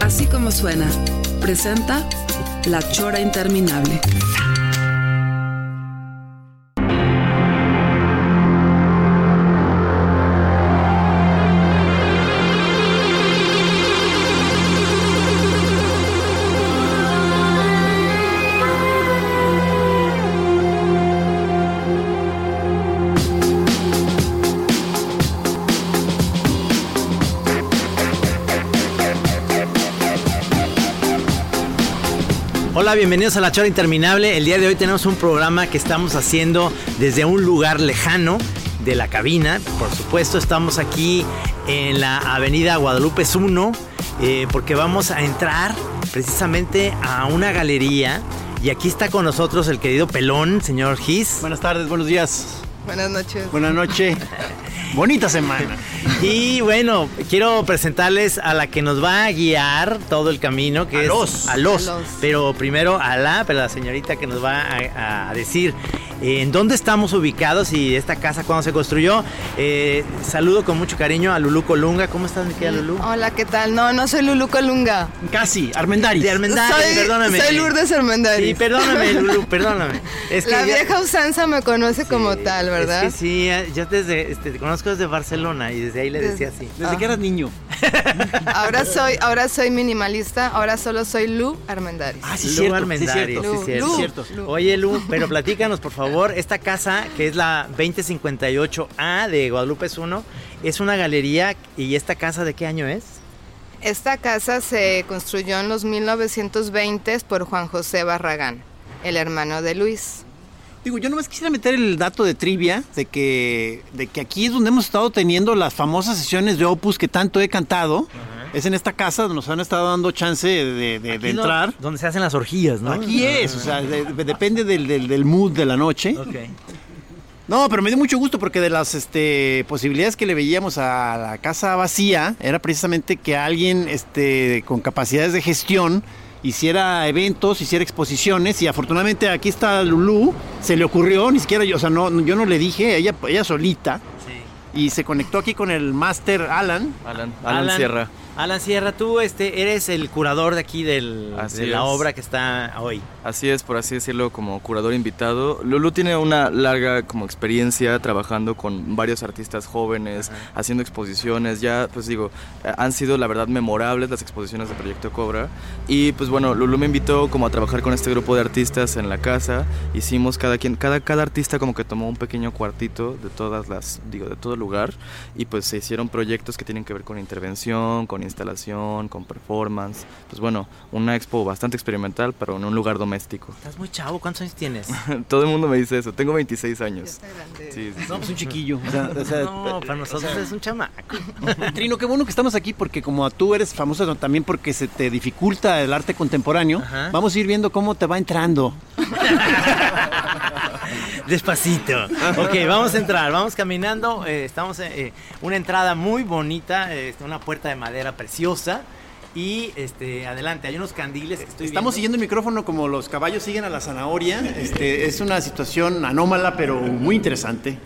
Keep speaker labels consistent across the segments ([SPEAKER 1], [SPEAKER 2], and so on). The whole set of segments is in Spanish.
[SPEAKER 1] Así como suena, presenta La Chora Interminable.
[SPEAKER 2] Hola, bienvenidos a La Chora Interminable. El día de hoy tenemos un programa que estamos haciendo desde un lugar lejano de la cabina. Por supuesto, estamos aquí en la avenida Guadalupe 1 eh, porque vamos a entrar precisamente a una galería. Y aquí está con nosotros el querido Pelón, señor Gis.
[SPEAKER 3] Buenas tardes, buenos días.
[SPEAKER 4] Buenas noches.
[SPEAKER 3] Buenas noches. Bonita semana.
[SPEAKER 2] Y bueno, quiero presentarles a la que nos va a guiar todo el camino, que
[SPEAKER 3] A
[SPEAKER 2] es
[SPEAKER 3] los.
[SPEAKER 2] a los.
[SPEAKER 4] A los.
[SPEAKER 2] Pero primero a la, pero la señorita que nos va a, a decir eh, en dónde estamos ubicados y esta casa cuándo se construyó. Eh, saludo con mucho cariño a Lulú Colunga. ¿Cómo estás, mi querida Lulú?
[SPEAKER 4] Hola, ¿qué tal? No, no soy Lulu Colunga.
[SPEAKER 3] Casi, Armendaris.
[SPEAKER 2] De Armendáriz,
[SPEAKER 4] soy,
[SPEAKER 2] perdóname.
[SPEAKER 4] Soy Lourdes Armendáriz.
[SPEAKER 2] Sí, perdóname, Lulú, perdóname. Es
[SPEAKER 4] La
[SPEAKER 2] ya-
[SPEAKER 4] vieja usanza me conoce como tal, ¿verdad?
[SPEAKER 2] Es que sí, ya desde, este, te conozco desde Barcelona y desde ahí le decía así.
[SPEAKER 3] Desde que eras niño.
[SPEAKER 4] Ahora soy, ahora soy minimalista, ahora solo soy Lu Armendáriz.
[SPEAKER 3] Ah, sí,
[SPEAKER 2] Lu
[SPEAKER 3] cierto, sí, cierto.
[SPEAKER 2] sí,
[SPEAKER 4] Lu,
[SPEAKER 2] cierto.
[SPEAKER 4] Lu,
[SPEAKER 3] cierto.
[SPEAKER 4] Lu.
[SPEAKER 2] Oye, Lu, pero platícanos, por favor, esta casa, que es la 2058A de Guadalupe 1, es una galería y esta casa de qué año es?
[SPEAKER 4] Esta casa se construyó en los 1920 por Juan José Barragán, el hermano de Luis.
[SPEAKER 3] Digo, yo nomás quisiera meter el dato de trivia de que, de que aquí es donde hemos estado teniendo las famosas sesiones de Opus que tanto he cantado. Es en esta casa donde nos han estado dando chance de, de- de
[SPEAKER 2] Aquí no-
[SPEAKER 3] entrar.
[SPEAKER 2] donde se hacen las orgías, ¿no?
[SPEAKER 3] Aquí es, o sea, de- de- depende del, del- del mood de la noche.
[SPEAKER 2] Ok.
[SPEAKER 3] No, pero me dio mucho gusto porque de las este, posibilidades que le veíamos a la casa vacía era precisamente que alguien este, con capacidades de gestión hiciera eventos, hiciera exposiciones y afortunadamente aquí está Lulú, se le ocurrió, ni siquiera yo, o sea, no, yo no le dije, ella, ella solita y se conectó aquí con el máster Alan.
[SPEAKER 5] Alan, Alan, Sierra.
[SPEAKER 2] Alan Sierra, tú este, eres el curador de aquí del- de la
[SPEAKER 5] es.
[SPEAKER 2] obra que está hoy.
[SPEAKER 5] Así es, por así decirlo, como curador invitado. Lulu tiene una larga como experiencia trabajando con varios artistas jóvenes, haciendo exposiciones. Ya, pues digo, han sido la verdad memorables las exposiciones de Proyecto Cobra. Y pues bueno, Lulu me invitó como a trabajar con este grupo de artistas en la casa. Hicimos cada quien, cada, cada artista como que tomó un pequeño cuartito de todas las, digo, de todo lugar. Y pues se hicieron proyectos que tienen que ver con intervención, con instalación, con performance. Pues bueno, una expo bastante experimental, pero en un lugar doméstico.
[SPEAKER 2] Estás muy chavo, ¿cuántos años tienes?
[SPEAKER 5] Todo el mundo me dice eso. Tengo 26 años.
[SPEAKER 4] Está grande.
[SPEAKER 5] Sí, sí,
[SPEAKER 3] No, pues un chiquillo. O sea, o sea,
[SPEAKER 2] No, para nosotros es un chamaco.
[SPEAKER 3] Trino, qué bueno que estamos aquí porque como tú eres famosa también porque se te dificulta el arte contemporáneo,
[SPEAKER 2] Ajá.
[SPEAKER 3] vamos a ir viendo cómo te va entrando.
[SPEAKER 2] Despacito. Ok, vamos a entrar, vamos caminando. eh, estamos en eh, una entrada muy bonita, eh, una puerta de madera preciosa. Y este, adelante, hay unos candiles que estoy
[SPEAKER 3] Estamos
[SPEAKER 2] viendo.
[SPEAKER 3] siguiendo el micrófono como los caballos siguen a la zanahoria. Este, es una situación anómala pero muy interesante.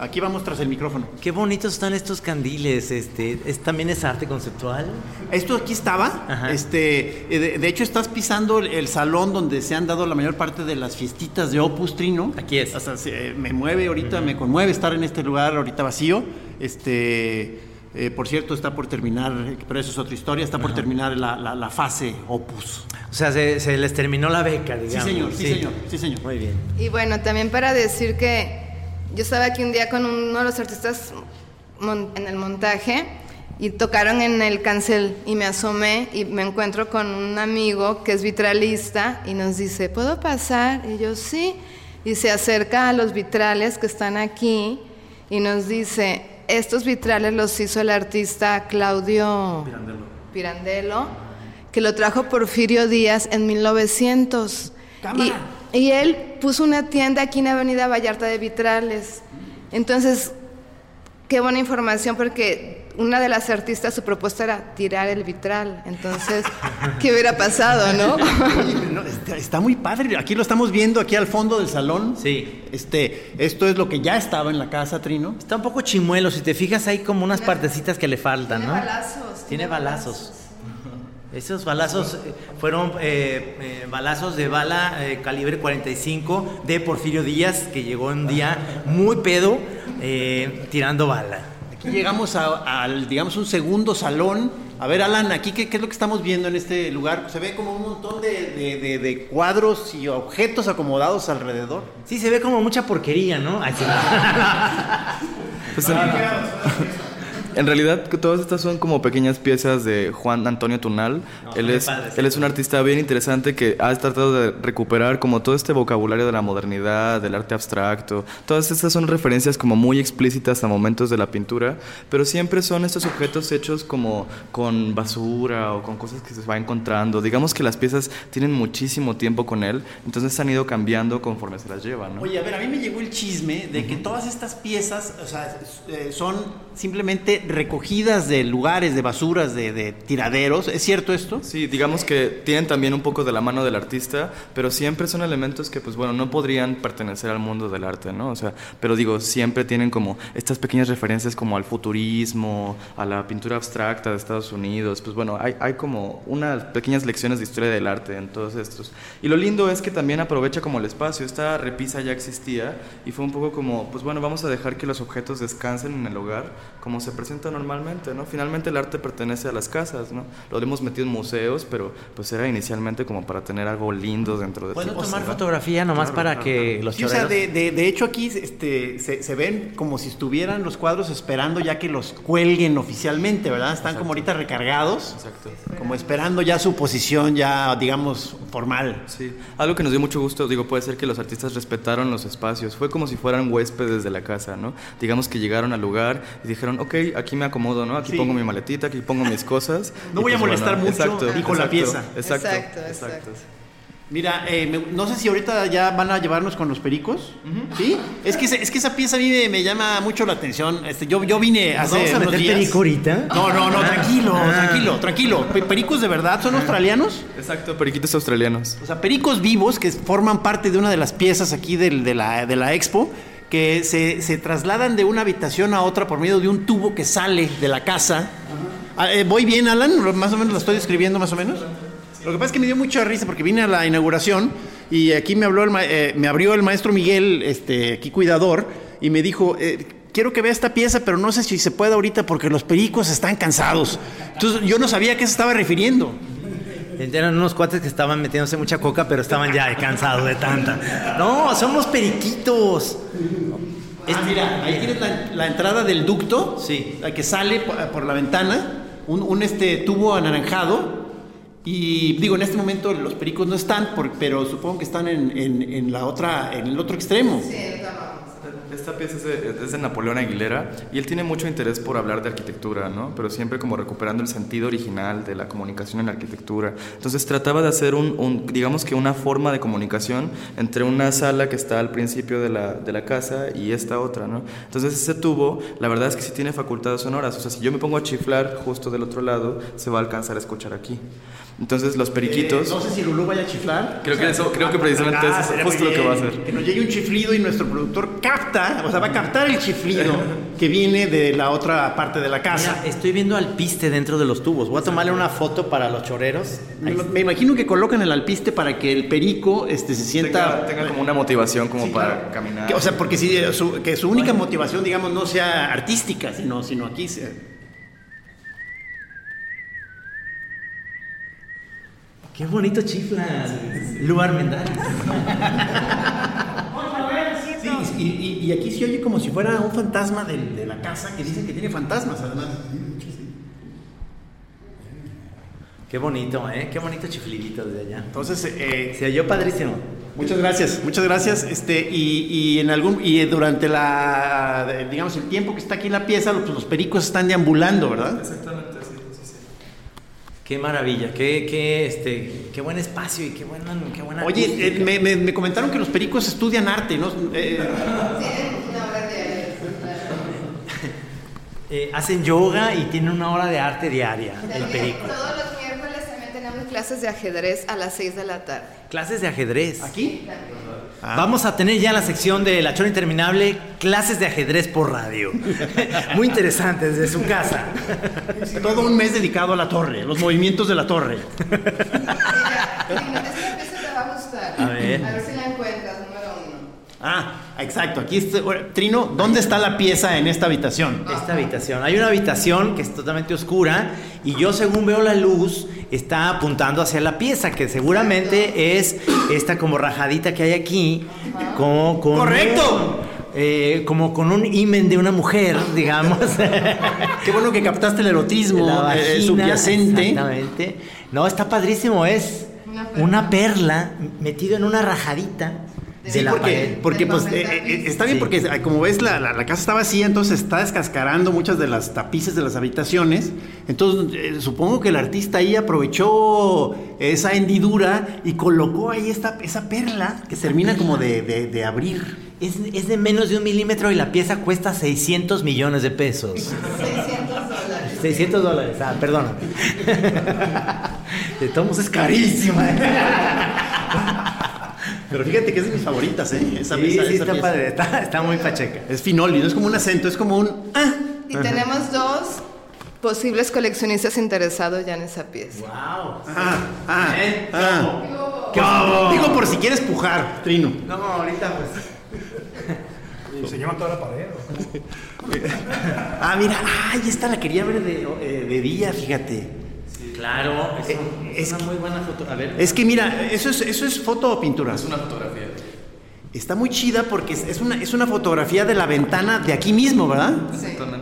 [SPEAKER 3] Aquí vamos tras el micrófono.
[SPEAKER 2] Qué bonitos están estos candiles. Este, es, también es arte conceptual.
[SPEAKER 3] Esto aquí estaba.
[SPEAKER 2] Ajá.
[SPEAKER 3] Este, eh, de, de hecho, estás pisando el, el salón donde se han dado la mayor parte de las fiestitas de Opus Trino.
[SPEAKER 2] Aquí es.
[SPEAKER 3] O sea, se- me mueve ahorita, me conmueve estar en este lugar ahorita vacío. Este, eh, por cierto, está por terminar, pero eso es otra historia, está por terminar la, la- la fase Opus.
[SPEAKER 2] O sea, se, se les terminó la beca,
[SPEAKER 3] Sí,
[SPEAKER 2] digamos.
[SPEAKER 3] señor, sí, señor, sí, señor.
[SPEAKER 2] Muy bien.
[SPEAKER 4] Y bueno, también para decir que yo estaba aquí un día con uno de los artistas en el montaje y tocaron en el cancel y me asomé y me encuentro con un amigo que es vitralista y nos dice, ¿puedo pasar? Y yo sí. Y se acerca a los vitrales que están aquí y nos dice, estos vitrales los hizo el artista Claudio Pirandello, que lo trajo Porfirio Díaz en 1900. Y, y él puso una tienda aquí en Avenida Vallarta de vitrales. Entonces, qué buena información porque una de las artistas su propuesta era tirar el vitral. Entonces, ¿qué hubiera pasado, no?
[SPEAKER 3] No, está, está muy padre. Aquí lo estamos viendo, aquí al fondo del salón.
[SPEAKER 2] Sí.
[SPEAKER 3] Este, esto es lo que ya estaba en la casa, Trino.
[SPEAKER 2] Está un poco chimuelo, si te fijas hay como unas partecitas que le faltan,
[SPEAKER 4] Tiene
[SPEAKER 2] ¿no?
[SPEAKER 4] balazos.
[SPEAKER 2] Tiene balazos. Esos balazos eh, fueron eh, eh, balazos de bala eh, calibre 45 de Porfirio Díaz, que llegó un día muy pedo eh, tirando bala.
[SPEAKER 3] Aquí llegamos a- al, digamos, un segundo salón. A ver, Alan, aquí, ¿qué, qué es lo que estamos viendo en este lugar? Se ve como un montón de, de- de- de cuadros y objetos acomodados alrededor.
[SPEAKER 2] Sí, se ve como mucha porquería, ¿no? Ay, sí.
[SPEAKER 5] Pues en, en realidad todas estas son como pequeñas piezas de Juan Antonio Tunal.
[SPEAKER 2] No,
[SPEAKER 5] él, es,
[SPEAKER 2] padre,
[SPEAKER 5] él es un artista bien interesante que ha tratado de recuperar como todo este vocabulario de la modernidad, del arte abstracto. Todas estas son referencias como muy explícitas a momentos de la pintura, pero siempre son estos objetos hechos como con basura o con cosas que se va encontrando. Digamos que las piezas tienen muchísimo tiempo con él, entonces han ido cambiando conforme se las llevan. ¿no?
[SPEAKER 3] Oye, a ver, a mí me llegó el chisme de que todas estas piezas, o sea, eh, son simplemente recogidas de lugares, de basuras, de, de tiraderos. ¿Es cierto esto?
[SPEAKER 5] Sí, digamos que tienen también un poco de la mano del artista, pero siempre son elementos que, pues bueno, no podrían pertenecer al mundo del arte, ¿no? O sea, pero digo, siempre tienen como estas pequeñas referencias como al futurismo, a la pintura abstracta de Estados Unidos, pues bueno, hay, hay como unas pequeñas lecciones de historia del arte en todos estos. Y lo lindo es que también aprovecha como el espacio, esta repisa ya existía y fue un poco como, pues bueno, vamos a dejar que los objetos descansen en el hogar como se presenta normalmente, ¿no? Finalmente el arte pertenece a las casas, ¿no? Lo hemos metido en museos, pero pues era inicialmente como para tener algo lindo dentro de
[SPEAKER 2] ¿Puedo
[SPEAKER 5] tu
[SPEAKER 2] tomar fotografía nomás para que los
[SPEAKER 3] Sí, o sea, de, de- de hecho aquí este, se, se ven como si estuvieran los cuadros esperando ya que los cuelguen oficialmente, ¿verdad? Están como ahorita recargados,
[SPEAKER 5] Exacto.
[SPEAKER 3] como esperando ya su posición ya, digamos, formal.
[SPEAKER 5] Sí, algo que nos dio mucho gusto, digo, puede ser que los artistas respetaron los espacios, fue como si fueran huéspedes de la casa, ¿no? Digamos que llegaron al lugar y dijeron, ok, aquí me acomodo, ¿no? Aquí
[SPEAKER 3] Sí.
[SPEAKER 5] pongo mi maletita, aquí pongo mis cosas.
[SPEAKER 3] No voy a
[SPEAKER 5] pues,
[SPEAKER 3] molestar mucho, dijo la
[SPEAKER 5] exacto,
[SPEAKER 3] pieza.
[SPEAKER 5] Exacto,
[SPEAKER 4] Exacto,
[SPEAKER 5] exacto.
[SPEAKER 4] exacto.
[SPEAKER 3] Mira, eh, me- no sé si ahorita ya van a llevarnos con los pericos, ¿sí? Es que, es que esa pieza a mí me, me llama mucho la atención. Este, yo, yo vine
[SPEAKER 2] ¿Nos
[SPEAKER 3] hace
[SPEAKER 2] vamos a meter
[SPEAKER 3] días.
[SPEAKER 2] perico ahorita?
[SPEAKER 3] No, no, no, tranquilo,
[SPEAKER 2] Ah.
[SPEAKER 3] tranquilo, tranquilo. Pe- ¿Pericos de verdad son australianos?
[SPEAKER 5] Exacto, periquitos australianos.
[SPEAKER 3] O sea, pericos vivos que forman parte de una de las piezas aquí del- de, la, de la expo, que se, se trasladan de una habitación a otra por medio de un tubo que sale de la casa. Ah, eh, ¿Voy bien, Alan? Más o menos lo estoy describiendo, más o menos. Lo que pasa es que me dio mucha risa porque vine a la inauguración y aquí me, habló el eh, me abrió el maestro Miguel, este, aquí cuidador, y me dijo, eh, quiero que vea esta pieza, pero no sé si se puede ahorita porque los pericos están cansados. Entonces yo no sabía a qué se estaba refiriendo.
[SPEAKER 2] Eran unos cuates que estaban metiéndose mucha coca, pero estaban ya cansados de tanta. No, somos periquitos.
[SPEAKER 3] Ah, mira, ahí tienes la, la entrada del ducto,
[SPEAKER 2] Sí.
[SPEAKER 3] la que sale por, por la ventana, un, un, este tubo anaranjado. Y digo, en este momento los pericos no están, por- pero supongo que están en, en- en la otra, en el otro extremo.
[SPEAKER 5] Esta pieza es de, es de Napoleón Aguilera y él tiene mucho interés por hablar de arquitectura, ¿no? Pero siempre como recuperando el sentido original de la comunicación en la arquitectura. Entonces trataba de hacer un, un- digamos que una forma de comunicación entre una sala que está al principio de la, de la casa y esta otra, ¿no? Entonces ese tubo, la verdad es que sí tiene facultades sonoras. O sea, si yo me pongo a chiflar justo del otro lado, se va a alcanzar a escuchar aquí. Entonces los periquitos...
[SPEAKER 3] Eh, no sé si Lulú vaya a chiflar.
[SPEAKER 5] Creo que eso- creo que precisamente eso es justo lo que va a hacer.
[SPEAKER 3] Que nos llegue un chiflido y nuestro productor capta, o sea, va a captar el chiflido que viene de la otra parte de la casa.
[SPEAKER 2] Mira, estoy viendo alpiste dentro de los tubos. Voy a tomarle una foto para los choreros.
[SPEAKER 3] Me, me imagino que colocan el alpiste para que el perico este, se sienta...
[SPEAKER 5] tenga, tenga como una motivación como
[SPEAKER 3] Sí,
[SPEAKER 5] para
[SPEAKER 3] claro.
[SPEAKER 5] caminar.
[SPEAKER 3] Que, o sea, porque si, eh, su, que su única motivación, digamos, no sea artística, sino, sino aquí... se-
[SPEAKER 2] Qué bonito chiflas. Lugar Mendares.
[SPEAKER 3] Sí, y, y- y aquí se oye como si fuera un fantasma de, la casa, que dicen que tiene fantasmas, además.
[SPEAKER 2] Qué bonito, ¿eh? Qué bonito chiflidito desde allá.
[SPEAKER 3] Entonces, eh,
[SPEAKER 2] Se oyó padrísimo.
[SPEAKER 3] Muchas gracias, muchas gracias. Este, y, y en algún, y durante la, digamos, el tiempo que está aquí la pieza, los, los pericos están deambulando, ¿verdad?
[SPEAKER 5] Exactamente.
[SPEAKER 2] Qué maravilla, qué, qué, este, qué buen espacio y qué buena, qué buena
[SPEAKER 3] Oye, eh, me, me- me comentaron que los pericos estudian arte, ¿no? Eh,
[SPEAKER 4] Una hora diaria.
[SPEAKER 2] Eh, hacen yoga y tienen una hora de arte diaria, el perico.
[SPEAKER 4] Todos los miércoles también tenemos clases de ajedrez a las 6 de la tarde.
[SPEAKER 2] Clases de ajedrez.
[SPEAKER 3] ¿Aquí? Ah.
[SPEAKER 2] Vamos a tener ya la sección de La Chora Interminable, clases de ajedrez por radio. Muy interesante desde su casa.
[SPEAKER 3] Todo un mes dedicado a la torre, los movimientos de la torre.
[SPEAKER 4] Mira, Trino, esta pieza te va a gustar.
[SPEAKER 2] A ver.
[SPEAKER 4] A ver si la encuentras, número uno.
[SPEAKER 3] Ah, exacto. Aquí está. Trino, ¿dónde está la pieza en esta habitación?
[SPEAKER 2] Esta habitación. Hay una habitación que es totalmente oscura y yo según veo la luz está apuntando hacia la pieza que seguramente es esta como rajadita que hay aquí como con
[SPEAKER 3] ¡Correcto!
[SPEAKER 2] eh, como con un imen de una mujer, digamos.
[SPEAKER 3] Qué bueno que captaste el erotismo
[SPEAKER 2] La
[SPEAKER 3] eh,
[SPEAKER 2] vagina,
[SPEAKER 3] subyacente.
[SPEAKER 2] Exactamente. No, está padrísimo. Es
[SPEAKER 4] Una perla.
[SPEAKER 2] una perla metido en una rajadita de la
[SPEAKER 3] porque,
[SPEAKER 2] pared.
[SPEAKER 3] porque pues, eh, eh, está bien
[SPEAKER 2] Sí.
[SPEAKER 3] porque eh, como ves la, la- la casa está vacía, entonces está descascarando muchas de las tapices de las habitaciones. Entonces eh, supongo que el artista ahí aprovechó esa hendidura y colocó ahí esta, esa perla que termina como de, de- de abrir.
[SPEAKER 2] Es, es de menos de un milímetro y la pieza cuesta 600 millones de pesos.
[SPEAKER 4] 600 dólares.
[SPEAKER 2] 600 dólares, ah, perdón. De todos modos es carísima.
[SPEAKER 3] Pero fíjate que es de mis favoritas, ¿eh? Esa
[SPEAKER 2] Sí,
[SPEAKER 3] pieza-
[SPEAKER 2] sí,
[SPEAKER 3] esa
[SPEAKER 2] está
[SPEAKER 3] pieza.
[SPEAKER 2] padre, está, está muy pacheca.
[SPEAKER 3] Es finoli, no es como un acento, es como un... ah.
[SPEAKER 4] Y tenemos dos posibles coleccionistas interesados ya en esa pieza.
[SPEAKER 2] ¡Wow!
[SPEAKER 3] Ah, ah,
[SPEAKER 2] ¿Eh?
[SPEAKER 3] ah.
[SPEAKER 2] ¿Qué?
[SPEAKER 3] Digo por si quieres pujar, Trino.
[SPEAKER 2] No, ahorita pues.
[SPEAKER 6] Se llevan toda la pared. ¿o?
[SPEAKER 3] Ah, mira, ay, esta la quería ver de, eh, de día, fíjate.
[SPEAKER 2] Claro, es,
[SPEAKER 3] Eh,
[SPEAKER 2] un-
[SPEAKER 3] es
[SPEAKER 2] es una
[SPEAKER 3] que-
[SPEAKER 2] muy buena foto. A ver.
[SPEAKER 3] Es que mira, eso es, eso es foto o pintura.
[SPEAKER 5] Es una fotografía.
[SPEAKER 3] Está muy chida porque es, es una, es una fotografía de la ventana de aquí mismo, ¿verdad?
[SPEAKER 5] Exactamente.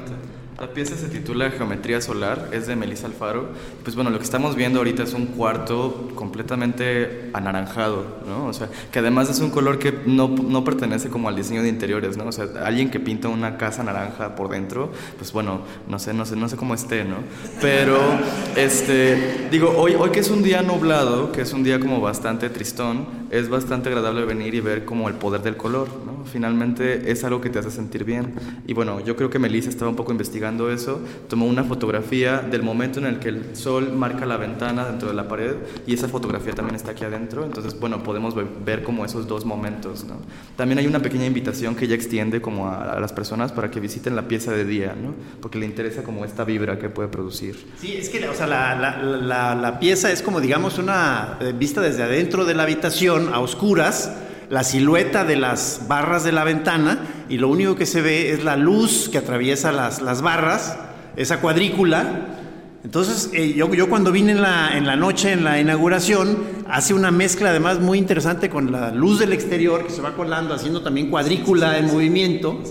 [SPEAKER 5] La pieza se titula Geometría Solar, es de Melissa Alfaro. Pues bueno, lo que estamos viendo ahorita es un cuarto completamente anaranjado, ¿no? O sea, que además es un color que no, no pertenece como al diseño de interiores, ¿no? O sea, alguien que pinta una casa naranja por dentro, pues bueno, no sé, no sé, no sé cómo esté, ¿no? Pero, este, digo, hoy, hoy que es un día nublado, que es un día como bastante tristón, es bastante agradable venir y ver como el poder del color, ¿no? Finalmente es algo que te hace sentir bien. Y bueno, yo creo que Melissa estaba un poco investigando eso, tomó una fotografía del momento en el que el sol marca la ventana dentro de la pared y esa fotografía también está aquí adentro, entonces bueno, podemos ve- ver como esos dos momentos, ¿no? También hay una pequeña invitación que ella extiende como a, a las personas para que visiten la pieza de día, ¿no? Porque le interesa como esta vibra que puede producir.
[SPEAKER 3] Sí, es que o sea, la, la- la- la pieza es como, digamos, una eh, vista desde adentro de la habitación a oscuras, la silueta de las barras de la ventana y lo único que se ve es la luz que atraviesa las, las barras, esa cuadrícula. Entonces, eh, yo, yo cuando vine en la, en la noche, en la inauguración, hace una mezcla además muy interesante con la luz del exterior que se va colando, haciendo también cuadrícula en movimiento.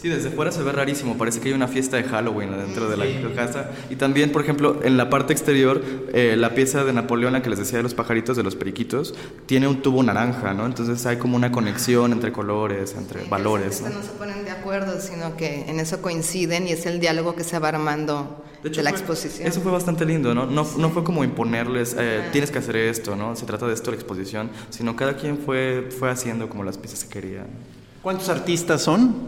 [SPEAKER 5] Sí, desde fuera se ve rarísimo, parece que hay una fiesta de Halloween adentro de la casa. Y también, por ejemplo, en la parte exterior, eh, la pieza de Napoleón, la que les decía de los pajaritos, de los periquitos, tiene un tubo naranja, ¿no? Entonces hay como una conexión entre colores, entre valores,
[SPEAKER 4] Este
[SPEAKER 5] ¿no?
[SPEAKER 4] no se ponen de acuerdo, sino que en eso coinciden y es el diálogo que se va armando de,
[SPEAKER 5] hecho,
[SPEAKER 4] la
[SPEAKER 5] fue-
[SPEAKER 4] exposición.
[SPEAKER 5] Eso fue bastante lindo, ¿no? No, no fue como imponerles, eh, tienes que hacer esto, ¿no? Se trata de esto la exposición, sino cada quien fue, fue haciendo como las piezas que quería.
[SPEAKER 3] ¿Cuántos artistas son?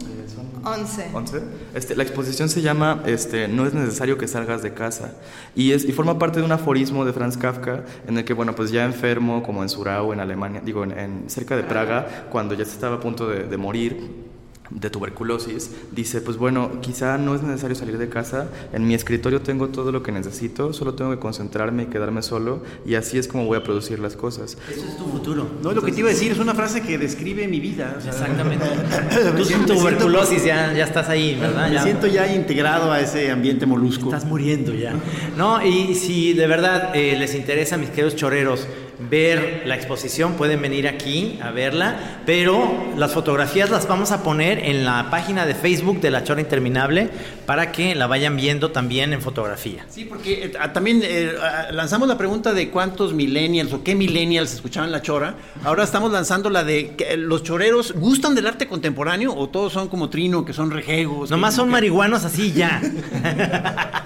[SPEAKER 4] 11.
[SPEAKER 5] 11. Este, la exposición se llama este, No es necesario que salgas de casa y, es, y forma parte de un aforismo de Franz Kafka en el que, bueno, pues ya enfermo, como en Surau, en Alemania, digo, en, en- cerca de Praga, cuando ya se estaba a punto de, de morir de tuberculosis, dice, pues bueno, quizá no es necesario salir de casa, en mi escritorio tengo todo lo que necesito, solo tengo que concentrarme y quedarme solo y así es como voy a producir las cosas.
[SPEAKER 2] Eso es tu futuro.
[SPEAKER 3] No, lo que te iba a decir es una frase que describe mi vida. o sea,
[SPEAKER 2] Exactamente.
[SPEAKER 3] Me
[SPEAKER 2] Tú sin tuberculosis ya, ya estás ahí, ¿verdad?
[SPEAKER 3] Me
[SPEAKER 2] Ya.
[SPEAKER 3] siento ya integrado a ese ambiente molusco.
[SPEAKER 2] Estás muriendo ya. No, y si de verdad eh, les interesa, mis queridos choreros, ver la exposición, pueden venir aquí a verla, pero las fotografías las vamos a poner en la página de Facebook de La Chora Interminable para que la vayan viendo también en fotografía.
[SPEAKER 3] Sí, porque eh, ah, también eh, ah, lanzamos la pregunta de cuántos millennials o qué millennials escuchaban La Chora. Ahora estamos lanzando la de que, eh, los choreros gustan del arte contemporáneo o todos son como Trino, que son rejegos.
[SPEAKER 2] Nomás
[SPEAKER 3] que-
[SPEAKER 2] son
[SPEAKER 3] que-
[SPEAKER 2] marihuanos así ya.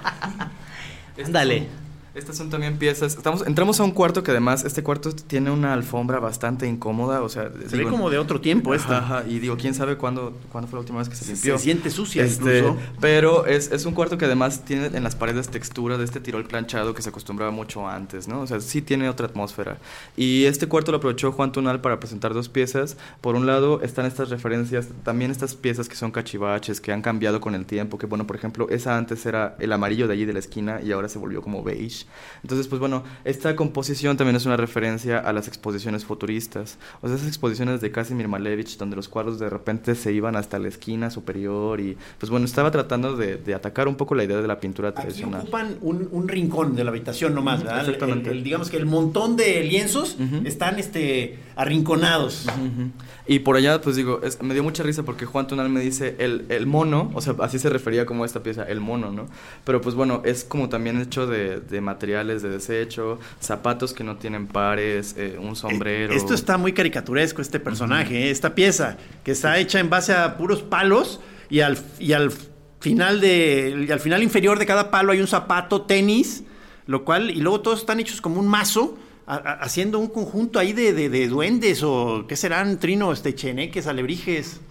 [SPEAKER 2] Ándale.
[SPEAKER 5] Estas son también piezas. Estamos, entramos a un cuarto que además, este cuarto tiene una alfombra bastante incómoda. O sea,
[SPEAKER 3] Se ve como de otro tiempo esta.
[SPEAKER 5] Ajá, y digo, quién sabe cuándo, cuándo fue la última vez que se limpió.
[SPEAKER 3] Se siente sucia
[SPEAKER 5] Este,
[SPEAKER 3] incluso.
[SPEAKER 5] Pero es, es un cuarto que además tiene en las paredes textura de este tirol planchado que se acostumbraba mucho antes, ¿no? O sea, sí tiene otra atmósfera. Y este cuarto lo aprovechó Juan Tunal para presentar dos piezas. Por un lado están estas referencias, también estas piezas que son cachivaches, que han cambiado con el tiempo, que bueno, por ejemplo, esa antes era el amarillo de allí de la esquina y ahora se volvió como beige. Entonces, pues bueno, esta composición también es una referencia a las exposiciones futuristas. O sea, esas exposiciones de Casimir Malevich, donde los cuadros de repente se iban hasta la esquina superior y, pues bueno, estaba tratando de, de atacar un poco la idea de la pintura
[SPEAKER 3] Aquí
[SPEAKER 5] tradicional.
[SPEAKER 3] ocupan un, un rincón de la habitación nomás, ¿verdad?
[SPEAKER 5] Exactamente.
[SPEAKER 3] el- el- digamos que el montón de lienzos están este, arrinconados.
[SPEAKER 5] Ujú. Y por allá, pues digo, es- me dio mucha risa porque Juan Tunal me dice el, el mono, o sea, así se refería como a esta pieza, el mono, ¿no? Pero pues bueno, es como también hecho de, de materiales de desecho, zapatos que no tienen pares, eh, un sombrero.
[SPEAKER 3] Esto está muy caricaturesco, este personaje, ¿eh? esta pieza, que está hecha en base a puros palos y al, y al final de, y al final inferior de cada palo hay un zapato, tenis, lo cual, y luego todos están hechos como un mazo, haciendo un conjunto ahí de, de- de duendes o qué serán, trino, este, cheneques, alebrijes.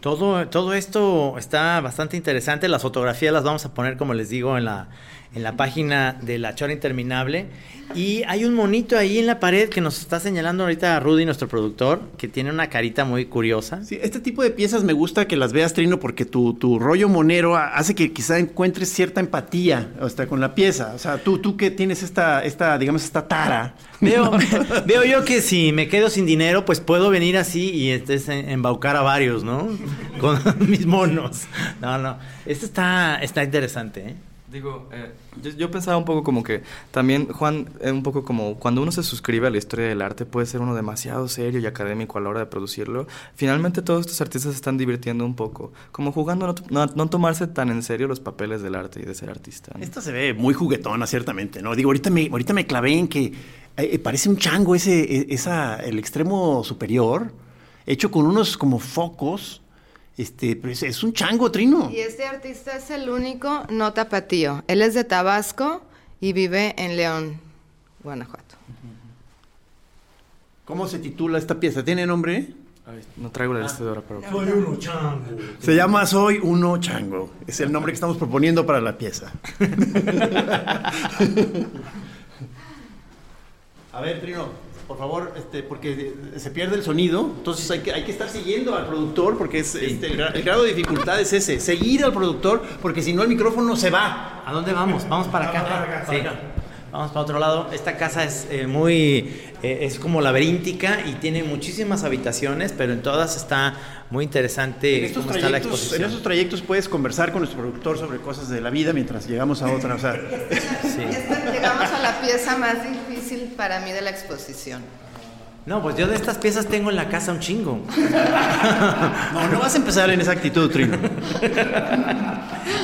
[SPEAKER 2] Todo, todo esto está bastante interesante. Las fotografías las vamos a poner, como les digo, en la, en la página de La Chora Interminable. Y hay un monito ahí en la pared que nos está señalando ahorita Rudy, nuestro productor, que tiene una carita muy curiosa.
[SPEAKER 3] Sí, este tipo de piezas me gusta que las veas, Trino, porque tu, tu rollo monero ha- hace que quizá encuentres cierta empatía hasta con la pieza. O sea, tú, tú que tienes esta, esta, digamos, esta tara.
[SPEAKER 2] Veo, veo yo que si me quedo sin dinero, pues puedo venir así y este, embaucar a varios, ¿no? Con mis monos. No, no. Esto está, está interesante, ¿eh?
[SPEAKER 5] Digo, eh, yo, pensaba un poco como que también, Juan, eh, un poco como cuando uno se suscribe a la historia del arte puede ser uno demasiado serio y académico a la hora de producirlo. Finalmente todos estos artistas se están divirtiendo un poco, como jugando a no, no- tomarse tan en serio los papeles del arte y de ser artista. ¿no?
[SPEAKER 3] Esta se ve muy juguetona, ciertamente, ¿no? Digo, ahorita me, ahorita me clavé en que eh, parece un chango ese, eh, esa, el extremo superior, hecho con unos como focos. Este, pero es, es un chango, Trino.
[SPEAKER 4] Y este artista es el único no tapatío. Él es de Tabasco y vive en León, Guanajuato.
[SPEAKER 3] ¿Cómo se titula esta pieza? ¿Tiene nombre?
[SPEAKER 5] Ay, no traigo la lista de ahora, pero...
[SPEAKER 6] Soy uno chango.
[SPEAKER 3] Se llama Soy Uno Chango. Es el nombre que estamos proponiendo para la pieza. A ver, Trino, por favor, este, porque se pierde el sonido, entonces hay que, hay que estar siguiendo al productor, porque es, este, el, gra- el grado de dificultad es ese, seguir al productor, porque si no el micrófono se va.
[SPEAKER 2] ¿A dónde vamos? Vamos para acá.
[SPEAKER 6] Vamos para acá,
[SPEAKER 2] Sí.
[SPEAKER 6] para acá.
[SPEAKER 2] Vamos para otro lado. Esta casa es eh, muy, eh, es como laberíntica y tiene muchísimas habitaciones, pero en todas está muy interesante
[SPEAKER 3] En estos,
[SPEAKER 2] cómo está la
[SPEAKER 3] trayectos, en
[SPEAKER 2] exposición.
[SPEAKER 3] esos trayectos puedes conversar con nuestro productor sobre cosas de la vida mientras llegamos a otra. O sea,
[SPEAKER 2] Sí.
[SPEAKER 4] Llegamos a la pieza más difícil para mí de la exposición.
[SPEAKER 2] No, pues yo de estas piezas tengo en la casa un chingo.
[SPEAKER 3] no, no vas a empezar en esa actitud, Trino.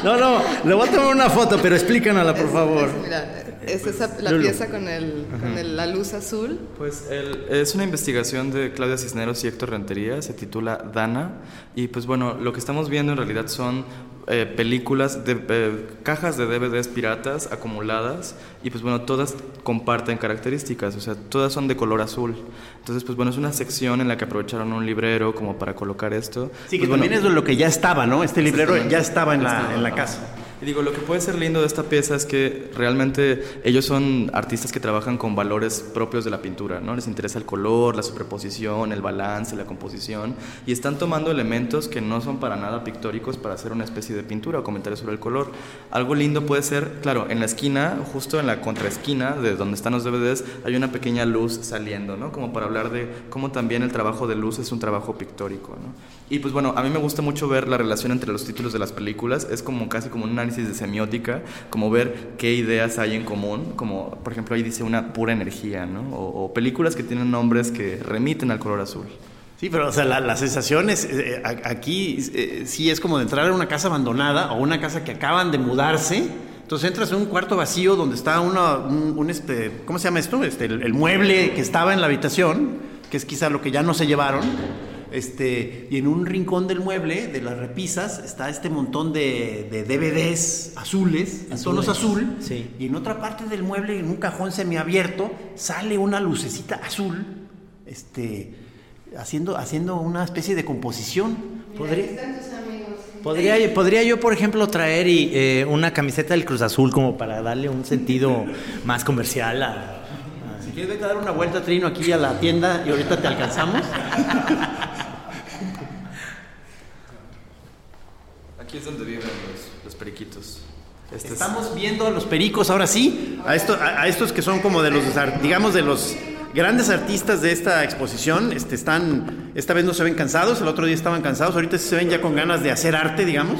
[SPEAKER 2] No, no, le voy a tomar una foto, pero explícanosla, por
[SPEAKER 4] Es-
[SPEAKER 2] favor.
[SPEAKER 4] es- mira, es esa, la
[SPEAKER 2] Lulu.
[SPEAKER 4] pieza con, el, con el- la luz azul.
[SPEAKER 5] Pues el- es una investigación de Claudia Cisneros y Héctor Rentería, se titula Dana, y pues bueno, lo que estamos viendo en realidad son eh, películas, de, eh, cajas de DVDs piratas acumuladas, y pues bueno, todas comparten características, o sea, todas son de color azul. Entonces, pues bueno, es una sección en la que aprovecharon un librero como para colocar esto.
[SPEAKER 3] Sí, que
[SPEAKER 5] Pues, bueno,
[SPEAKER 3] también es lo que ya estaba, ¿no? Este librero ya estaba en la, en la casa.
[SPEAKER 5] Y digo, lo que puede ser lindo de esta pieza es que realmente ellos son artistas que trabajan con valores propios de la pintura, ¿no? Les interesa el color, la superposición, el balance, la composición, y están tomando elementos que no son para nada pictóricos para hacer una especie de pintura o comentarios sobre el color. Algo lindo puede ser, claro, en la esquina, justo en la contraesquina de donde están los DVDs, hay una pequeña luz saliendo, ¿no? Como para hablar de cómo también el trabajo de luz es un trabajo pictórico, ¿no? Y pues bueno, a mí me gusta mucho ver la relación entre los títulos de las películas, es como casi como una análisis de semiótica, como ver qué ideas hay en común, como por ejemplo ahí dice una pura energía, ¿no? O, películas que tienen nombres que remiten al color azul.
[SPEAKER 3] Sí, pero o sea, la, sensación es, eh, aquí eh, sí es como de entrar a una casa abandonada o una casa que acaban de mudarse. Entonces entras en un cuarto vacío donde está una, un, este, ¿cómo se llama esto? Este, el, mueble que estaba en la habitación, que es quizá lo que ya no se llevaron. Este, y en un rincón del mueble, de las repisas, está este montón de, de DVDs azules, en tonos azul.
[SPEAKER 2] Sí.
[SPEAKER 3] Y en otra parte del mueble, en un cajón semiabierto, sale una lucecita azul. Este, haciendo, haciendo una especie de composición.
[SPEAKER 4] Podría,
[SPEAKER 2] podría, podría yo, por ejemplo, traer y, eh, una camiseta del Cruz Azul como para darle un sentido más comercial a...
[SPEAKER 3] Quieres, vete a dar una vuelta, Trino, aquí a la tienda y ahorita te alcanzamos.
[SPEAKER 5] Aquí es donde viven los, periquitos.
[SPEAKER 3] Este Estamos viendo a los pericos ahora sí, a, esto, a estos que son como de los, digamos, de los grandes artistas de esta exposición este, están, esta vez no se ven cansados, el otro día estaban cansados, ahorita se ven ya con ganas de hacer arte, digamos.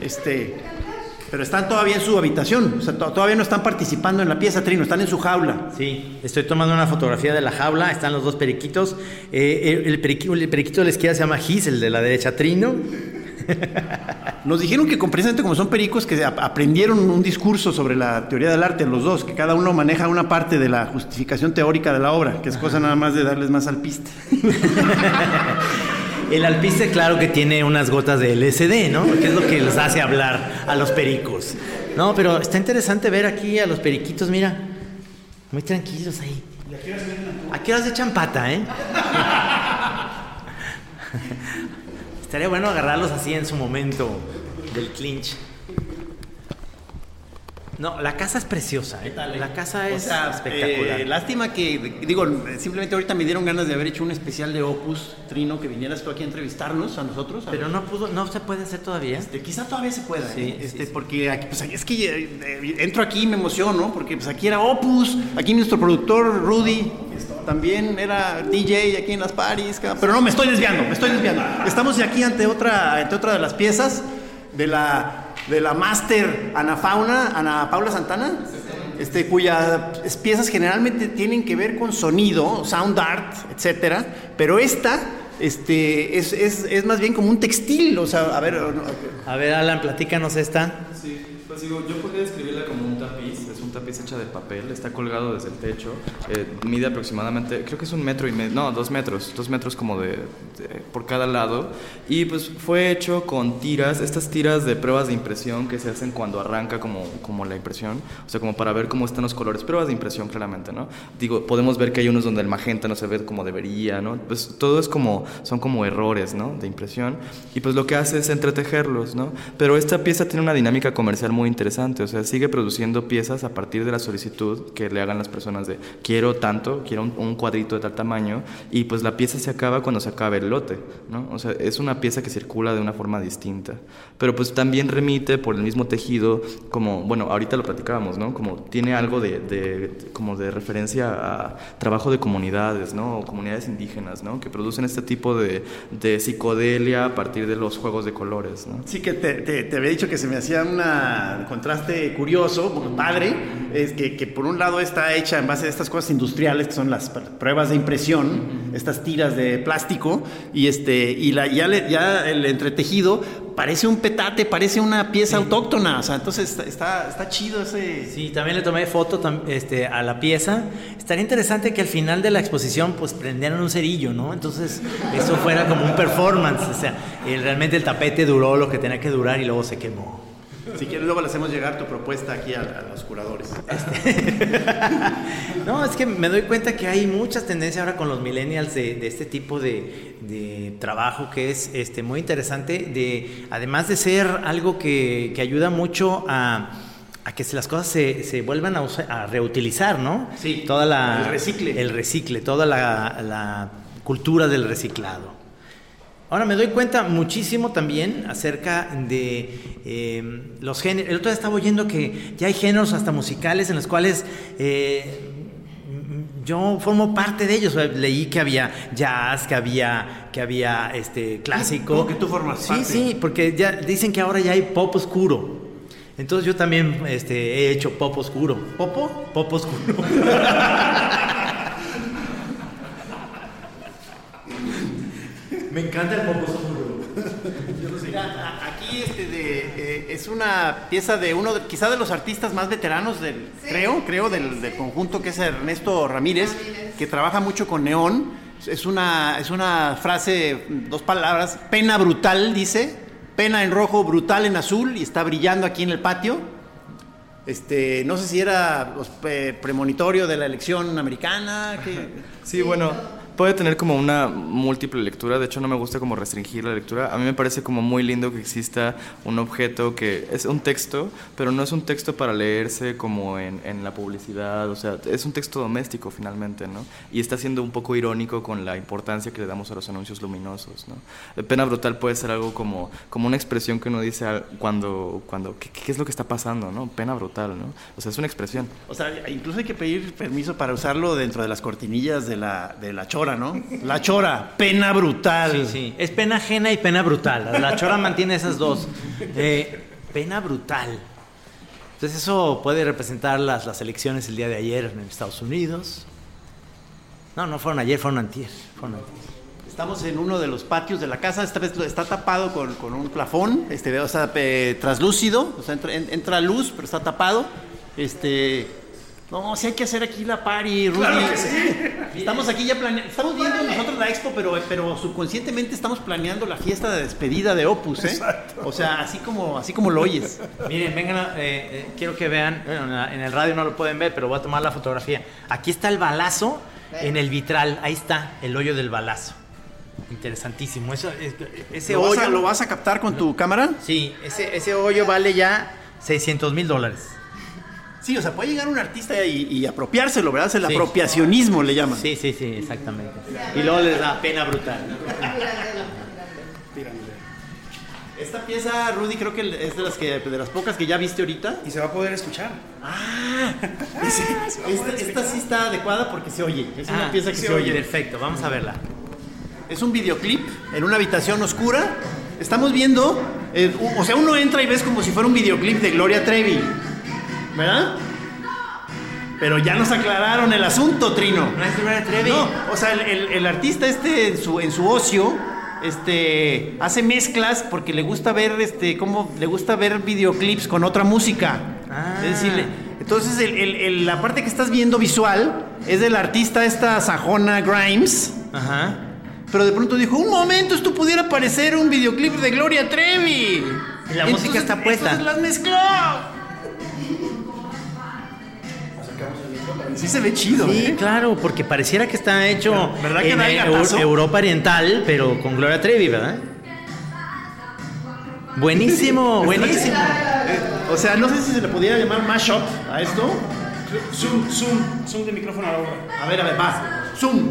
[SPEAKER 3] Este, pero están todavía en su habitación, o sea, todavía no están participando en la pieza, Trino, están en su jaula.
[SPEAKER 2] Sí, estoy tomando una fotografía de la jaula, están los dos periquitos. Eh, el, periquito, el, periquito de la izquierda se llama Gis, el de la derecha Trino.
[SPEAKER 3] Nos dijeron que precisamente como son pericos que aprendieron un discurso sobre la teoría del arte, los dos, que cada uno maneja una parte de la justificación teórica de la obra, que es cosa nada más de darles más alpiste.
[SPEAKER 2] El alpiste, claro que tiene unas gotas de LSD, ¿no? Que es lo que les hace hablar a los pericos. No, pero está interesante ver aquí a los periquitos, mira, muy tranquilos ahí. ¿A qué horas echan pata, eh? Estaría bueno agarrarlos así en su momento del clinch. No, la casa es preciosa. ¿eh? La casa es espectacular.
[SPEAKER 3] Eh, lástima que, digo, simplemente ahorita me dieron ganas de haber hecho un especial de Opus, Trino, que vinieras tú aquí a entrevistarnos a nosotros.
[SPEAKER 2] Pero no pudo, no se puede hacer todavía.
[SPEAKER 3] Este, quizá todavía se pueda. Sí, ¿eh? este, porque aquí, pues, es que eh, entro aquí y me emociono, porque pues aquí era Opus, aquí nuestro productor Rudy también era DJ aquí en las Paris, pero no, me estoy desviando, me estoy desviando. Estamos aquí ante otra, ante otra de las piezas de la, de la máster Ana Fauna, Ana Paula Santana, este, cuyas piezas generalmente tienen que ver con sonido, sound art, etcétera, pero esta este, es, es, es, más bien como un textil, o sea, a ver...
[SPEAKER 2] A ver, Alan, platícanos esta.
[SPEAKER 5] Sí, pues digo, yo podría describirla como un tapiz, tapiz hecha de papel, está colgado desde el techo, eh, mide aproximadamente, creo que es un metro y medio, no, dos metros, dos metros como de, por cada lado, y pues fue hecho con tiras, estas tiras de pruebas de impresión que se hacen cuando arranca como, como la impresión, o sea, como para ver cómo están los colores, pruebas de impresión claramente, ¿no? Digo, podemos ver que hay unos donde el magenta no se ve como debería, ¿no? Pues todo es como, son como errores, ¿no? De impresión, y pues lo que hace es entretejerlos, ¿no? Pero esta pieza tiene una dinámica comercial muy interesante, o sea, sigue produciendo piezas a partir partir de la solicitud que le hagan las personas de quiero tanto, quiero un, cuadrito de tal tamaño y pues la pieza se acaba cuando se acabe el lote, ¿no? O sea, es una pieza que circula de una forma distinta, pero pues también remite por el mismo tejido como, bueno, ahorita lo platicábamos, ¿no? Como tiene algo de, de como de referencia a trabajo de comunidades, ¿no? O comunidades indígenas, ¿no? Que producen este tipo de, de psicodelia a partir de los juegos de colores, ¿no?
[SPEAKER 3] Sí, que te, te, te había dicho que se me hacía un contraste curioso, padre, es que, por un lado está hecha en base a estas cosas industriales, que son las pruebas de impresión, estas tiras de plástico, y, este, y la, ya, ya el entretejido parece un petate, parece una pieza autóctona, o sea, entonces está, está, chido ese...
[SPEAKER 2] Sí, también le tomé foto este, a la pieza. Estaría interesante que al final de la exposición pues prendieran un cerillo, ¿no? Entonces eso fuera como un performance, o sea, realmente el tapete duró lo que tenía que durar y luego se quemó.
[SPEAKER 3] Si quieres, luego le hacemos llegar tu propuesta aquí a, los curadores.
[SPEAKER 2] no, es que me doy cuenta que hay muchas tendencias ahora con los millennials de, este tipo de, trabajo que es este, muy interesante, de, además de ser algo que, ayuda mucho a que las cosas se, vuelvan a, reutilizar, ¿no?
[SPEAKER 3] Sí.
[SPEAKER 2] Toda la,
[SPEAKER 3] el recicle.
[SPEAKER 2] El recicle, toda la cultura del reciclado. Ahora me doy cuenta muchísimo también acerca de eh, los géneros. El otro día estaba oyendo que ya hay géneros hasta musicales en los cuales eh, yo formo parte de ellos. Leí que había jazz, que había, que había este clásico.
[SPEAKER 3] que tú formas
[SPEAKER 2] Sí, sí, porque ya dicen que ahora ya hay pop oscuro. Entonces yo también este, he hecho pop oscuro.
[SPEAKER 3] ¿Popo?
[SPEAKER 2] Pop oscuro. Me encanta el pop oscuro.
[SPEAKER 3] Mira, a- aquí este de, eh, es una pieza de uno, de- quizá de los artistas más veteranos del, creo, creo, del, del conjunto que es Ernesto Ramírez, que trabaja mucho con neón. Es una, es una frase, dos palabras, pena brutal, dice, pena en rojo, brutal en azul, y está brillando aquí en el patio. Este, no sé si era pues, pe- premonitorio de la elección americana. que-
[SPEAKER 5] Sí, bueno, puede tener como una múltiple lectura, de hecho no me gusta como restringir la lectura, a mí me parece como muy lindo que exista un objeto que es un texto, pero no es un texto para leerse como en, en la publicidad, o sea, es un texto doméstico finalmente, ¿no? Y está siendo un poco irónico con la importancia que le damos a los anuncios luminosos, ¿no? Pena brutal puede ser algo como, como una expresión que uno dice cuando, cuando ¿qué, qué es lo que está pasando, ¿no? Pena brutal, ¿no? O sea, es una expresión.
[SPEAKER 3] O sea, incluso hay que pedir permiso para usarlo dentro de las cortinillas de la, de la chora, ¿no? La chora, pena brutal.
[SPEAKER 2] Sí, sí. Es pena ajena y pena brutal. La chora mantiene esas dos. Eh, pena brutal. Entonces eso puede representar las, las elecciones el día de ayer en Estados Unidos. No, no fueron ayer, fueron antier. Fueron antier.
[SPEAKER 3] Estamos en uno de los patios de la casa, esta vez está tapado con, con un plafón, este, o sea, eh, traslúcido, o sea, entra, en- entra luz, pero está tapado. Este, no, si hay que hacer aquí la party, Rudy. Estamos aquí ya planeando, estamos viendo nosotros la expo, pero, pero subconscientemente estamos planeando la fiesta de despedida de Opus, ¿eh? O sea, así como, así como lo oyes.
[SPEAKER 2] Miren, vengan, a- eh, eh, quiero que vean, bueno, en, el radio no lo pueden ver, pero voy a tomar la fotografía. Aquí está el balazo en el vitral, ahí está el hoyo del balazo. Interesantísimo. Eso, es- ese
[SPEAKER 3] ¿Lo vas,
[SPEAKER 2] hoyo...
[SPEAKER 3] a, lo vas a captar con tu cámara?
[SPEAKER 2] Sí, ese, ese hoyo vale ya 600 mil dólares.
[SPEAKER 3] Sí, o sea, puede llegar un artista y, y apropiárselo, ¿verdad? Es el
[SPEAKER 2] Sí.
[SPEAKER 3] apropiacionismo, le llaman.
[SPEAKER 2] Sí, sí, sí, exactamente. Y luego les da pena brutal.
[SPEAKER 3] Esta pieza, Rudy, creo que es de las, que, de las pocas que ya viste ahorita.
[SPEAKER 6] Y se va a poder escuchar.
[SPEAKER 3] Ah, esta, esta sí está adecuada porque se oye. Es una
[SPEAKER 2] Ah,
[SPEAKER 3] pieza que se oye.
[SPEAKER 2] Perfecto, vamos a verla.
[SPEAKER 3] Es un videoclip en una habitación oscura. Estamos viendo, eh, o sea, uno entra y ves como si fuera un videoclip de Gloria Trevi. ¿Verdad? Pero ya nos aclararon el asunto, Trino.
[SPEAKER 2] ¿No es Gloria Trevi?
[SPEAKER 3] No, o sea, el, el- el artista este en su, en su ocio este, hace mezclas porque le gusta ver este, cómo le gusta ver videoclips con otra música.
[SPEAKER 2] Ah.
[SPEAKER 3] Es decir, le- entonces el- el- el- la parte que estás viendo visual es del artista esta sajona Grimes.
[SPEAKER 2] Ajá.
[SPEAKER 3] Pero de pronto dijo, un momento, esto pudiera parecer un videoclip de Gloria Trevi.
[SPEAKER 2] Y la música está puesta.
[SPEAKER 3] Entonces las mezcló. Sí se ve chido,
[SPEAKER 2] Sí,
[SPEAKER 3] ¿eh?
[SPEAKER 2] claro, porque pareciera que está hecho
[SPEAKER 3] ¿Verdad que
[SPEAKER 2] en
[SPEAKER 3] da el
[SPEAKER 2] Eu-
[SPEAKER 3] gatazo?
[SPEAKER 2] Europa Oriental, pero con Gloria Trevi, ¿verdad? Buenísimo, buenísimo.
[SPEAKER 3] O sea, no sé si se le pudiera llamar mashup a esto.
[SPEAKER 6] Zoom, zoom, zoom de micrófono a la.
[SPEAKER 3] A ver, a ver, va. Zoom.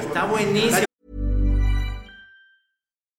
[SPEAKER 2] Está buenísimo.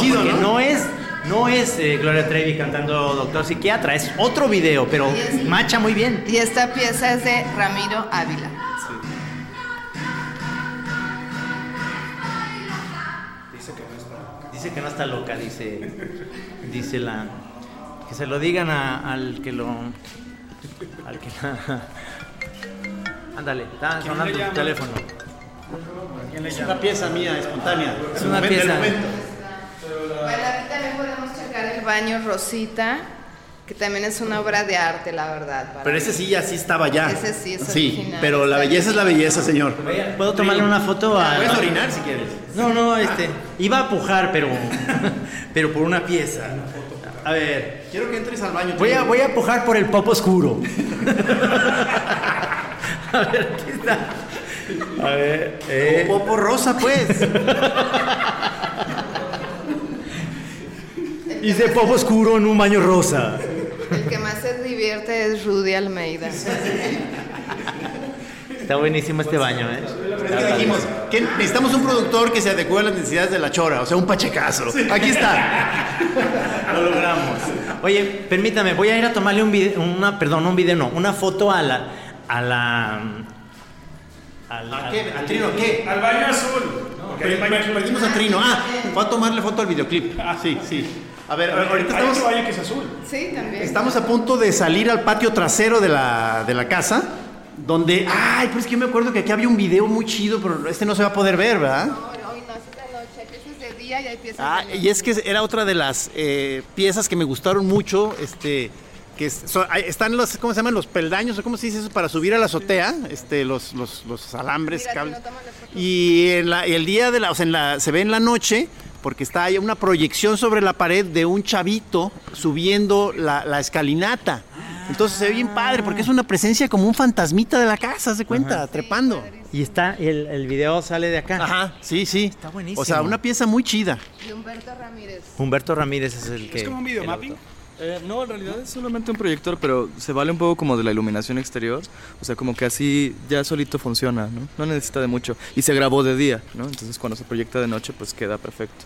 [SPEAKER 3] Chido,
[SPEAKER 2] Porque
[SPEAKER 3] ¿no?
[SPEAKER 2] no es, no es eh, Gloria Trevi cantando Doctor Psiquiatra, es otro video, pero macha muy bien.
[SPEAKER 4] Y esta pieza es de Ramiro Ávila.
[SPEAKER 2] Dice que no está loca, dice, dice la, que se lo digan a- al que lo, al que la, ándale, está
[SPEAKER 6] ¿Quién
[SPEAKER 2] sonando tu teléfono.
[SPEAKER 6] ¿Quién le
[SPEAKER 3] Es una pieza mía, espontánea.
[SPEAKER 2] Es una pieza.
[SPEAKER 4] Bueno, aquí también podemos checar el baño Rosita, que también es una obra de arte, la verdad. para
[SPEAKER 3] Pero ese sí ya sí estaba ya.
[SPEAKER 4] Ese sí es
[SPEAKER 3] Sí,
[SPEAKER 4] original.
[SPEAKER 3] pero la belleza es la belleza, señor.
[SPEAKER 2] ¿Puedo tomarle una foto a...?
[SPEAKER 3] Puedes orinar si quieres.
[SPEAKER 2] No, no, este, iba a pujar, pero, pero por una pieza. A ver,
[SPEAKER 3] Quiero que entres al baño.
[SPEAKER 2] voy a, voy a pujar por el pop oscuro. a ver, aquí está. A ver, eh.
[SPEAKER 3] Popo rosa, pues.
[SPEAKER 2] Hice popo oscuro en un baño rosa.
[SPEAKER 4] El que más se divierte es Rudy Almeida.
[SPEAKER 2] Está buenísimo este baño, ¿eh?
[SPEAKER 3] Es que dijimos que necesitamos un productor que se adecue a las necesidades de la chora, o sea, un pachecazo. Aquí está.
[SPEAKER 2] Lo logramos. Oye, permítame, voy a ir a tomarle un video, una, perdón, un video no, una foto a la, a la, al-
[SPEAKER 3] ¿A qué? ¿A Trino qué?
[SPEAKER 6] Al baño azul. Baño azul.
[SPEAKER 3] Perdimos a Trino. Ah, fue a tomarle foto al videoclip. Sí, sí. A ver, ahorita
[SPEAKER 6] Hay
[SPEAKER 3] estamos,
[SPEAKER 6] otro baño que es azul.
[SPEAKER 4] Sí, también.
[SPEAKER 3] estamos a punto de salir al patio trasero de la, de la casa, donde, ay, pues es que yo me acuerdo que aquí había un video muy chido, pero este no se va a poder ver, ¿verdad?
[SPEAKER 4] No, hoy no, es de noche, aquí es de día y hay piezas
[SPEAKER 3] Ah,
[SPEAKER 4] de
[SPEAKER 3] y es que era otra de las eh, piezas que me gustaron mucho, este, que son- están los, ¿cómo se llaman? Los peldaños, o ¿cómo se dice eso? Para subir a la azotea, este, los, los, los alambres,
[SPEAKER 4] Mira,
[SPEAKER 3] cables. Y en la- el día de la, o sea, en la, se ve en la noche, porque está ahí una proyección sobre la pared de un chavito subiendo la, la escalinata. Entonces se ve bien padre, porque es una presencia como un fantasmita de la casa, ¿se cuenta? Trepando.
[SPEAKER 2] Y está, el, el video sale de acá.
[SPEAKER 3] Ajá, sí, sí.
[SPEAKER 2] Está buenísimo.
[SPEAKER 3] O sea, una pieza muy chida.
[SPEAKER 4] De Humberto Ramírez.
[SPEAKER 2] Humberto Ramírez es el que...
[SPEAKER 6] Es como un videomapping.
[SPEAKER 5] Eh, no, en realidad es solamente un proyector, pero se vale un poco como de la iluminación exterior. O sea, como que así ya solito funciona, ¿no? No necesita de mucho. Y se grabó de día, ¿no? Entonces cuando se proyecta de noche, pues queda perfecto.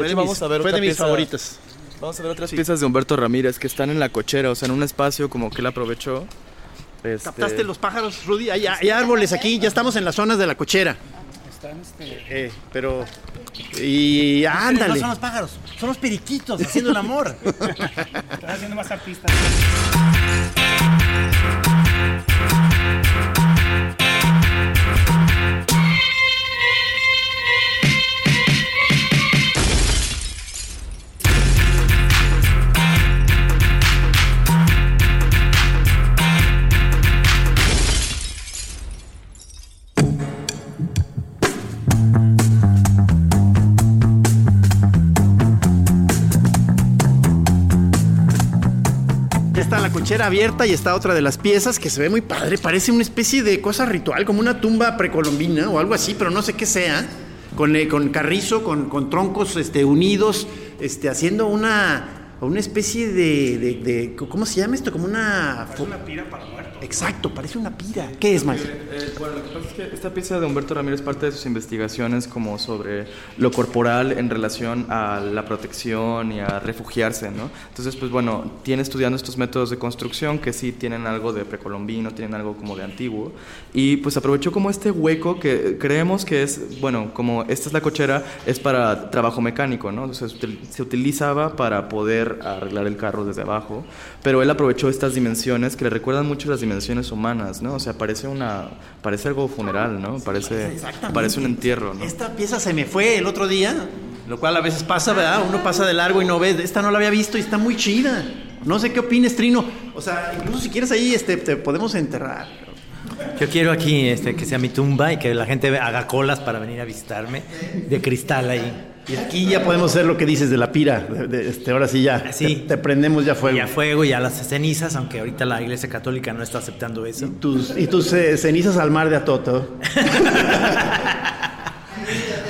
[SPEAKER 3] Fue
[SPEAKER 5] De
[SPEAKER 3] de
[SPEAKER 5] hecho,
[SPEAKER 3] mis-
[SPEAKER 5] vamos a ver
[SPEAKER 3] fue
[SPEAKER 5] otra
[SPEAKER 3] de mis
[SPEAKER 5] pieza-
[SPEAKER 3] favoritas.
[SPEAKER 5] Vamos a ver otras piezas de Humberto Ramírez que están en la cochera, o sea, en un espacio como que él aprovechó. Este,
[SPEAKER 3] ¿Captaste los pájaros, Rudy? Hay, hay árboles aquí, ya estamos en las zonas de la cochera.
[SPEAKER 6] Están este.
[SPEAKER 3] Eh, pero. Y
[SPEAKER 2] No
[SPEAKER 3] ándale.
[SPEAKER 2] son los pájaros, son los periquitos haciendo el amor.
[SPEAKER 6] Están haciendo más artistas.
[SPEAKER 3] La cochera abierta y está otra de las piezas que se ve muy padre. Parece una especie de cosa ritual, como una tumba precolombina o algo así, pero no sé qué sea. Con, eh, con carrizo, con, con troncos este, unidos, este, haciendo una, una especie de, de- de- ¿Cómo se llama esto? Como una.
[SPEAKER 6] Una pira para.
[SPEAKER 3] Exacto, parece una pira. ¿Qué es, Mike?
[SPEAKER 5] Eh, bueno, lo que pasa es que esta pieza de Humberto Ramírez parte de sus investigaciones como sobre lo corporal en relación a la protección y a refugiarse, ¿no? Entonces, pues bueno, tiene estudiando estos métodos de construcción que sí tienen algo de precolombino, tienen algo como de antiguo, y pues aprovechó como este hueco que creemos que es, bueno, como esta es la cochera, es para trabajo mecánico, ¿no? Entonces se utilizaba para poder arreglar el carro desde abajo, pero él aprovechó estas dimensiones que le recuerdan mucho las dimensiones humanas, ¿no? O sea, parece una parece algo funeral, ¿no? Parece parece un entierro, ¿no?
[SPEAKER 3] Esta pieza se me fue el otro día, lo cual a veces pasa, ¿verdad? Uno pasa de largo y no ve. Esta no la había visto y está muy chida. No sé qué opines, Trino. O sea, incluso si quieres ahí, este, te podemos enterrar.
[SPEAKER 2] Yo quiero aquí este, que sea mi tumba y que la gente haga colas para venir a visitarme de cristal ahí.
[SPEAKER 3] Y aquí ya podemos hacer lo que dices de la pira. de- de- este, ahora sí ya.
[SPEAKER 2] Sí.
[SPEAKER 3] Te, te prendemos ya fuego.
[SPEAKER 2] Y a fuego y a las cenizas, aunque ahorita la iglesia católica no está aceptando eso.
[SPEAKER 3] Tus, y tus eh, cenizas al mar de Atoto.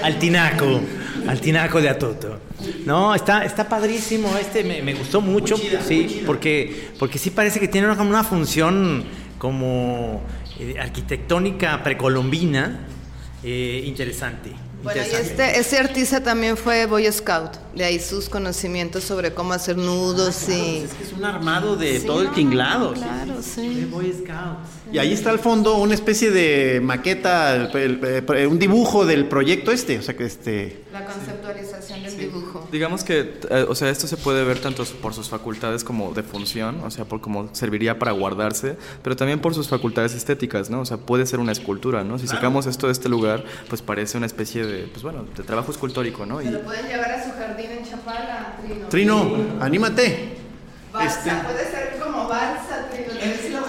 [SPEAKER 2] Al tinaco, al tinaco de Atoto. No, está, está padrísimo, este me, me gustó mucho, sí, porque, porque sí parece que tiene una, una función como eh, arquitectónica precolombina eh, interesante.
[SPEAKER 4] Bueno, y este, este artista también fue Boy Scout, de ahí sus conocimientos sobre cómo hacer nudos y...
[SPEAKER 3] Es que es un armado de
[SPEAKER 4] Sí,
[SPEAKER 3] todo el tinglado.
[SPEAKER 4] Claro, sí.
[SPEAKER 2] Boy Scout.
[SPEAKER 3] Y ahí está al fondo una especie de maqueta, el- el- el- un dibujo del proyecto este. O sea que este.
[SPEAKER 4] La conceptualización del dibujo.
[SPEAKER 5] Digamos que, eh, o sea, esto se puede ver tanto por sus facultades como de función, o sea, por cómo serviría para guardarse, pero también por sus facultades estéticas, ¿no? O sea, puede ser una escultura, ¿no? Si sacamos esto de este lugar, pues parece una especie de, pues bueno, de trabajo escultórico, ¿no? Y,
[SPEAKER 4] Se lo pueden llevar a su jardín en Chapala, Trino.
[SPEAKER 3] Trino, anímate.
[SPEAKER 4] Balsa,
[SPEAKER 3] este-
[SPEAKER 4] puede ser como balsa, Trino,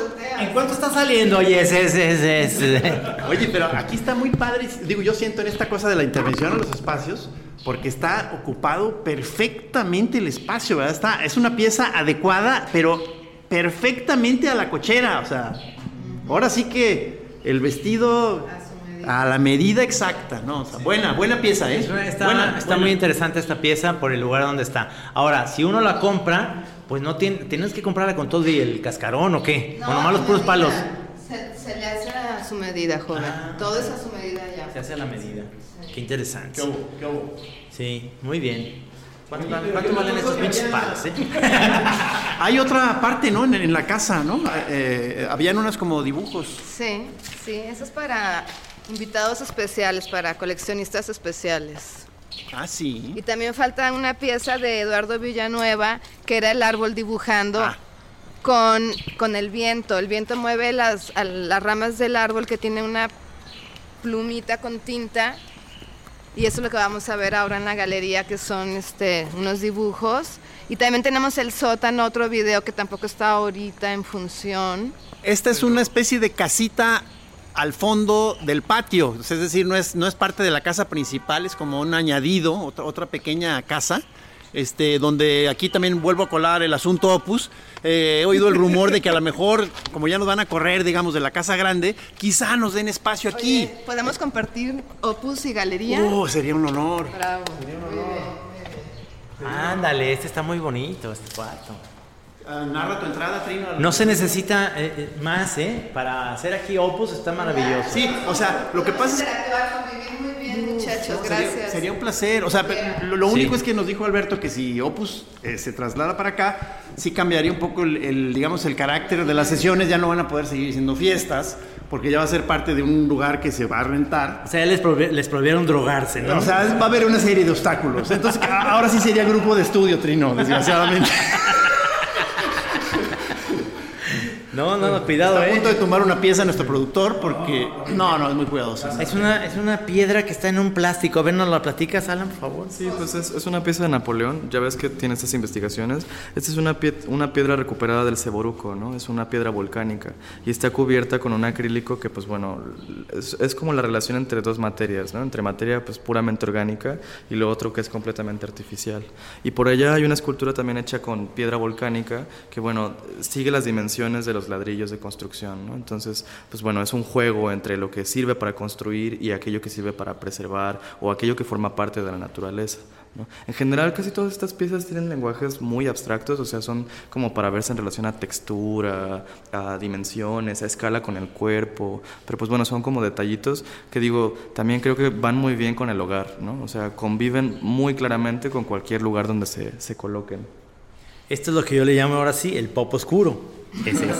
[SPEAKER 2] ¿En cuánto está saliendo? Oye, ese, ese, ese.
[SPEAKER 3] Oye, pero aquí está muy padre. Digo, yo siento en esta cosa de la intervención a los espacios, porque está ocupado perfectamente el espacio, ¿verdad? Está, es una pieza adecuada, pero perfectamente a la cochera. O sea, ahora sí que el vestido
[SPEAKER 4] medida.
[SPEAKER 3] A la medida exacta, ¿no? O sea, buena, buena pieza, ¿eh?
[SPEAKER 2] Está,
[SPEAKER 3] Buena,
[SPEAKER 2] está
[SPEAKER 3] buena.
[SPEAKER 2] muy interesante esta pieza por el lugar donde está. Ahora, si uno la compra, pues no tiene, tienes que comprarla con todo y el cascarón o qué, o nomás los puros palos.
[SPEAKER 4] Se, se le hace a su medida, joven.
[SPEAKER 2] Ah.
[SPEAKER 4] Todo es a su medida ya.
[SPEAKER 2] Se hace a la medida. Qué interesante.
[SPEAKER 3] ¿Qué hubo? ¿Qué hubo?
[SPEAKER 2] Sí, muy bien. ¿Cuánto, valen- cuánto valen estos pinches palos, eh?
[SPEAKER 3] Hay otra parte, ¿no? En, en la casa, ¿no? Eh, habían unas como dibujos.
[SPEAKER 4] Sí, sí, eso es para invitados especiales, para coleccionistas especiales.
[SPEAKER 3] Ah, sí.
[SPEAKER 4] Y también falta una pieza de Eduardo Villanueva, que era el árbol dibujando
[SPEAKER 3] Ah.
[SPEAKER 4] con, con el viento. El viento mueve las, las ramas del árbol que tiene una plumita con tinta. Y eso es lo que vamos a ver ahora en la galería, que son este, unos dibujos. Y también tenemos el sótano, otro video que tampoco está ahorita en función.
[SPEAKER 3] Esta es una especie de casita al fondo del patio, es decir, no es, no es parte de la casa principal, es como un añadido, otra, otra pequeña casa, este, donde aquí también vuelvo a colar el asunto Opus. Eh, he oído el rumor de que a lo mejor, como ya nos van a correr, digamos, de la casa grande, quizá nos den espacio aquí.
[SPEAKER 4] Oye, ¿Podemos compartir Opus y Galería?
[SPEAKER 3] Oh, sería un honor.
[SPEAKER 4] Bravo.
[SPEAKER 2] Ándale, este está muy bonito, este cuarto.
[SPEAKER 3] Ah, narra tu entrada, Trino.
[SPEAKER 2] No se necesita eh, eh, más, ¿eh? Para hacer aquí Opus está maravilloso.
[SPEAKER 3] Sí, o sea, lo que pasa es
[SPEAKER 4] muy bien, muchachos.
[SPEAKER 3] Sería-
[SPEAKER 4] Gracias.
[SPEAKER 3] Sería, un placer. O sea, lo, lo único
[SPEAKER 2] Sí.
[SPEAKER 3] es que nos dijo Alberto que si Opus eh, se traslada para acá, sí cambiaría un poco el, el, digamos, el carácter de las sesiones. Ya no van a poder seguir siendo fiestas, porque ya va a ser parte de un lugar que se va a rentar.
[SPEAKER 2] O sea, les, les prohibieron drogarse, ¿no?
[SPEAKER 3] O sea, va a haber una serie de obstáculos. Entonces, ahora sí sería grupo de estudio, Trino, desgraciadamente.
[SPEAKER 2] no, no, no, cuidado,
[SPEAKER 3] Está a
[SPEAKER 2] ¿eh?
[SPEAKER 3] punto de tomar una pieza nuestro productor porque... No, no, es muy cuidadoso.
[SPEAKER 2] Es una, es una piedra que está en un plástico. A ver, ¿nos la platicas, Alan, por favor?
[SPEAKER 5] Sí, pues es, es una pieza de Napoleón. Ya ves que tiene estas investigaciones. Esta es una, pie- una piedra recuperada del Ceboruco, ¿no? Es una piedra volcánica y está cubierta con un acrílico que, pues bueno, es, es como la relación entre dos materias, ¿no? Entre materia, pues puramente orgánica y lo otro que es completamente artificial. Y por allá hay una escultura también hecha con piedra volcánica que, bueno, sigue las dimensiones de los ladrillos de construcción. Entonces, pues bueno, es un juego entre lo que sirve para construir y aquello que sirve para preservar o aquello que forma parte de la naturaleza. En general, casi todas estas piezas tienen lenguajes muy abstractos, o sea, son como para verse en relación a textura, a dimensiones, a escala con el cuerpo, pero pues bueno, son como detallitos que digo, también creo que van muy bien con el hogar, ¿no? O sea, conviven muy claramente con cualquier lugar donde se, se coloquen.
[SPEAKER 2] Esto es lo que yo le llamo ahora sí el pop oscuro. Ese es.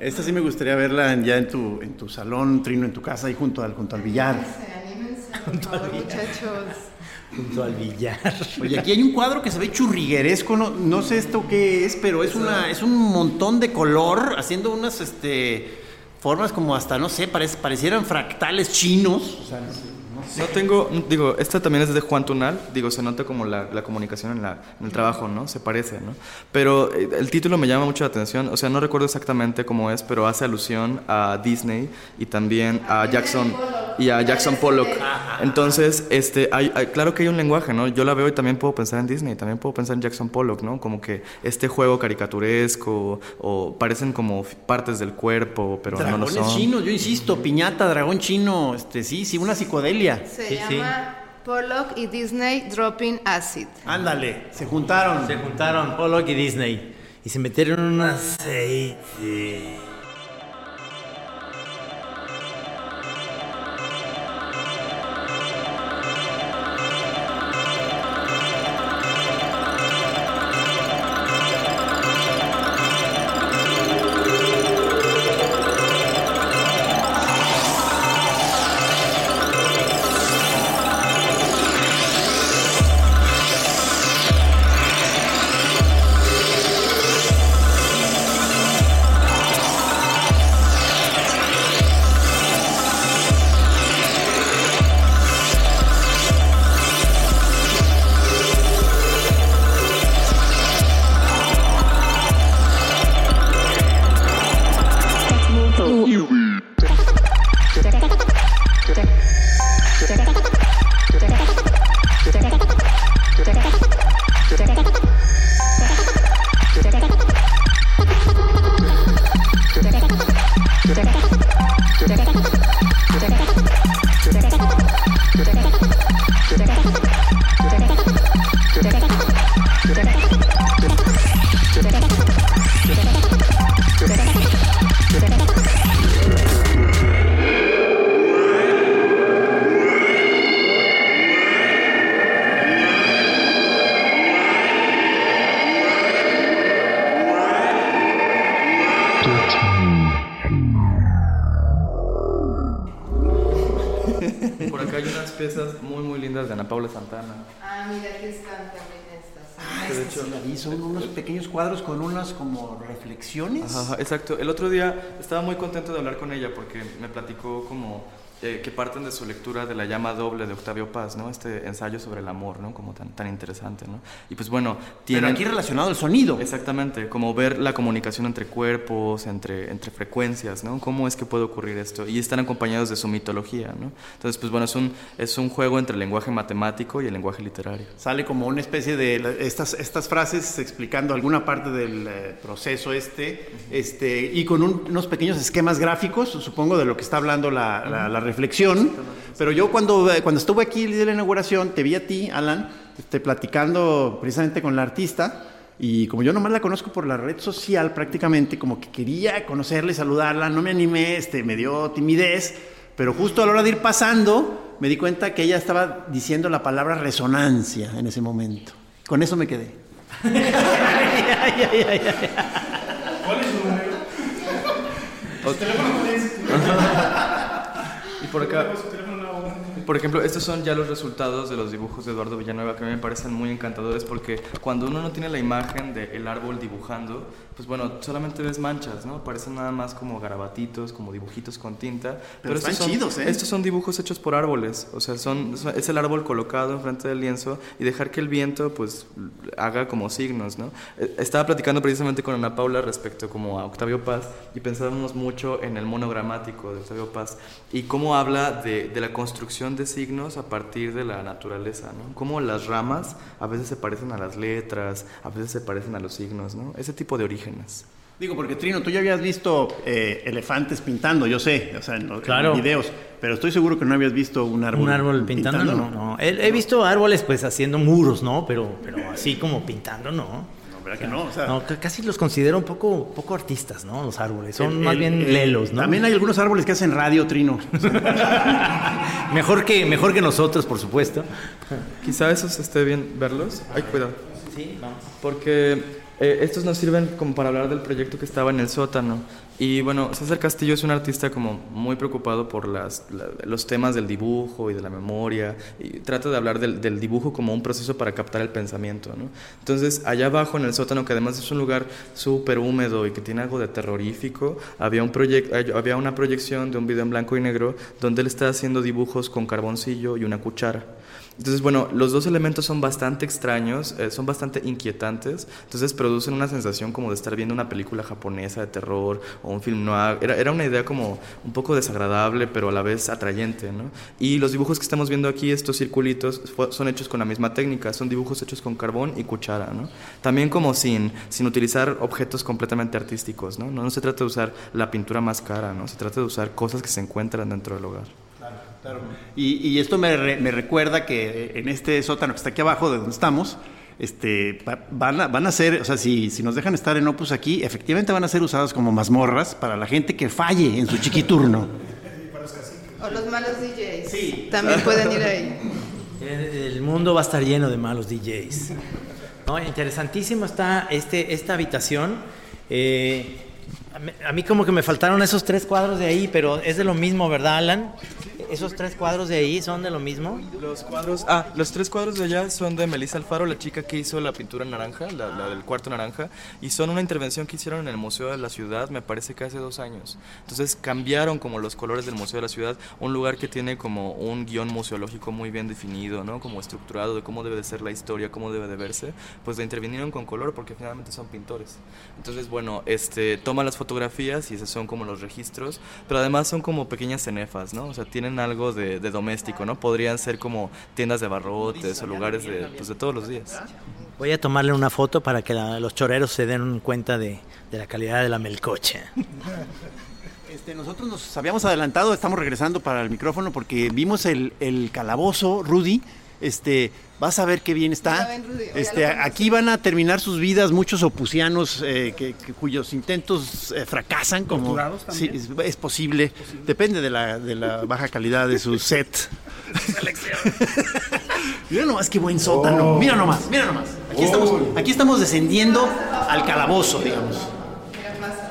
[SPEAKER 3] Esta sí me gustaría verla en- ya en tu, en tu salón, Trino, en tu casa, ahí junto al, junto al billar.
[SPEAKER 4] Anímense, por favor, muchachos.
[SPEAKER 2] Junto al billar.
[SPEAKER 3] Oye, aquí hay un cuadro que se ve churrigueresco, no, no sé esto qué es, pero es una, es un montón de color, haciendo unas este formas como hasta, no sé, parece, parecieran fractales chinos. O sea, no sé.
[SPEAKER 5] No tengo, digo, esta también es de Juan Tunal, digo, se nota como la, la comunicación en, la, en el trabajo, ¿no? Se parece, ¿no? Pero eh, el título me llama mucho la atención, o sea, no recuerdo exactamente cómo es, pero hace alusión a Disney y también a Jackson y a Jackson Pollock. Entonces, este, hay, hay- claro que hay un lenguaje, ¿no? Yo la veo y también puedo pensar en Disney, también puedo pensar en Jackson Pollock, ¿no? Como que este juego caricaturesco o parecen como partes del cuerpo, pero no lo
[SPEAKER 3] Dragones
[SPEAKER 5] son.
[SPEAKER 3] chinos, yo insisto, piñata, dragón chino, este sí, sí, una psicodelia.
[SPEAKER 4] Se
[SPEAKER 2] Sí, sí.
[SPEAKER 4] llama Pollock y Disney Dropping Acid.
[SPEAKER 3] Ándale, se juntaron.
[SPEAKER 2] Se juntaron Pollock y Disney y se metieron en un aceite.
[SPEAKER 3] Cuadros con unas como reflexiones.
[SPEAKER 5] Ajá, exacto. El otro día estaba muy contento de hablar con ella porque me platicó como eh, que parten de su lectura de La llama doble de Octavio Paz, ¿no? Este ensayo sobre el amor, ¿no? Como tan, tan interesante, ¿no? Y pues bueno, tiene...
[SPEAKER 3] Pero aquí relacionado al sonido.
[SPEAKER 5] Exactamente, como ver la comunicación entre cuerpos, entre, entre frecuencias, ¿no? ¿Cómo es que puede ocurrir esto? Y están acompañados de su mitología, ¿no? Entonces, pues bueno, es un, es un juego entre el lenguaje matemático y el lenguaje literario.
[SPEAKER 3] Sale como una especie de estas, estas frases explicando alguna parte del eh, proceso este, este y con un- unos pequeños esquemas gráficos, supongo de lo que está hablando la, la- la reflexión. Pero yo cuando, eh, cuando estuve aquí de la inauguración, te vi a ti, Alan, este, platicando precisamente con la artista. Y como yo nomás la conozco por la red social prácticamente, como que quería conocerla y saludarla, no me animé, este, me dio timidez, pero justo a la hora de ir pasando me di cuenta que ella estaba diciendo la palabra resonancia en ese momento. Con eso me quedé.
[SPEAKER 6] ¿Cuál es su número?
[SPEAKER 5] Ot- y por acá,
[SPEAKER 6] Su teléfono ahora.
[SPEAKER 5] Por ejemplo, estos son ya los resultados de los dibujos de Eduardo Villanueva que a mí me parecen muy encantadores porque cuando uno no tiene la imagen del árbol dibujando, pues bueno, solamente ves manchas, ¿no? Parecen nada más como garabatitos, como dibujitos con tinta.
[SPEAKER 3] Pero
[SPEAKER 5] estos
[SPEAKER 3] están
[SPEAKER 5] son,
[SPEAKER 3] chidos, ¿eh?
[SPEAKER 5] Estos son dibujos hechos por árboles, o sea, son, son- es el árbol colocado enfrente del lienzo y dejar que el viento pues haga como signos, ¿no? Eh, Estaba platicando precisamente con Ana Paula respecto como a Octavio Paz y pensábamos mucho en el monogramático de Octavio Paz y cómo habla de, de la construcción de signos a partir de la naturaleza, ¿no? Cómo las ramas a veces se parecen a las letras, a veces se parecen a los signos, ¿no? Ese tipo de orígenes.
[SPEAKER 3] Digo, porque Trino, tú ya habías visto eh, elefantes pintando, yo sé, o sea, en, los-
[SPEAKER 2] Claro.
[SPEAKER 3] videos, pero estoy seguro que no habías visto un árbol.
[SPEAKER 2] Un árbol pintando, no, no. He, he visto árboles pues haciendo muros, ¿no? Pero, pero así como pintando, no.
[SPEAKER 3] No, ¿verdad que no? O sea,
[SPEAKER 2] No, ca- casi los considero un poco, poco artistas, ¿no? Los árboles. Son
[SPEAKER 3] el-
[SPEAKER 2] más
[SPEAKER 3] el-
[SPEAKER 2] bien
[SPEAKER 3] el-
[SPEAKER 2] lelos, ¿no?
[SPEAKER 3] También hay algunos árboles que hacen radio, Trino.
[SPEAKER 2] mejor, que, mejor que nosotros, por supuesto.
[SPEAKER 5] Quizá esos esté bien verlos. Ay, cuidado.
[SPEAKER 2] Sí, vamos.
[SPEAKER 5] Porque eh, estos nos sirven como para hablar del proyecto que estaba en el sótano. Y bueno, César Castillo es un artista como muy preocupado por los temas del dibujo y de la memoria. Y trata de hablar del, dibujo como un proceso para captar el pensamiento. ¿no? Entonces, allá abajo en el sótano, que además es un lugar súper húmedo y que tiene algo de terrorífico, había, había una proyección de un video en blanco y negro donde él está haciendo dibujos con carboncillo y una cuchara. Entonces, bueno, los dos elementos son bastante extraños, eh, son bastante inquietantes, entonces producen una sensación como de estar viendo una película japonesa de terror o un film noir. Era, era una idea como un poco desagradable, pero a la vez atrayente, ¿no? Y los dibujos que estamos viendo aquí, estos circulitos, son hechos con la misma técnica, son dibujos hechos con carbón y cuchara, ¿no? También como sin, sin utilizar objetos completamente artísticos. ¿no? No se trata de usar la pintura más cara, ¿no? Se trata de usar cosas que se encuentran dentro del hogar.
[SPEAKER 3] Y, y esto me, re- me recuerda que en este sótano que está aquí abajo de donde estamos, este, va- van, a, van a ser, o sea, si, si nos dejan estar en Opus aquí, efectivamente van a ser usadas como mazmorras para la gente que falle en su chiquiturno.
[SPEAKER 4] O los malos DJs. También pueden ir ahí.
[SPEAKER 2] El, el mundo va a estar lleno de malos DJs. No, interesantísimo está este, esta habitación. Eh, a, mí, a mí como que me faltaron esos tres cuadros de ahí, pero es de lo mismo, ¿verdad, Alan? ¿Esos tres cuadros de ahí son de lo mismo?
[SPEAKER 5] Los cuadros, ah, los tres cuadros de allá son de Melissa Alfaro, la chica que hizo la pintura naranja, la, la del cuarto naranja, y son una intervención que hicieron en el Museo de la Ciudad, me parece que hace dos años. Entonces cambiaron como los colores del Museo de la Ciudad, un lugar que tiene como un guion museológico muy bien definido, ¿no? Como estructurado de cómo debe de ser la historia, cómo debe de verse, pues la intervinieron con color porque finalmente son pintores. Entonces, bueno, este, toman las fotografías y esos son como los registros, pero además son como pequeñas cenefas, ¿no? O sea, tienen algo de, de doméstico, ¿no? Podrían ser como tiendas de barrotes o lugares de, pues, de todos los días.
[SPEAKER 2] Voy a tomarle una foto para que la- los choreros se den cuenta de, de la calidad de la melcocha.
[SPEAKER 3] Este, nosotros nos habíamos adelantado, estamos regresando para el micrófono porque vimos el, el calabozo, Rudy. Este, vas a ver qué bien está.
[SPEAKER 4] ven, Rudy,
[SPEAKER 3] Este, aquí van a terminar sus vidas muchos opusianos eh, que, que- cuyos intentos eh, fracasan. Como. Sí, es, es posible. Depende de la, de la baja calidad de su set. mira nomás qué buen sótano. Mira nomás, mira nomás. Aquí estamos, aquí estamos descendiendo al calabozo, digamos.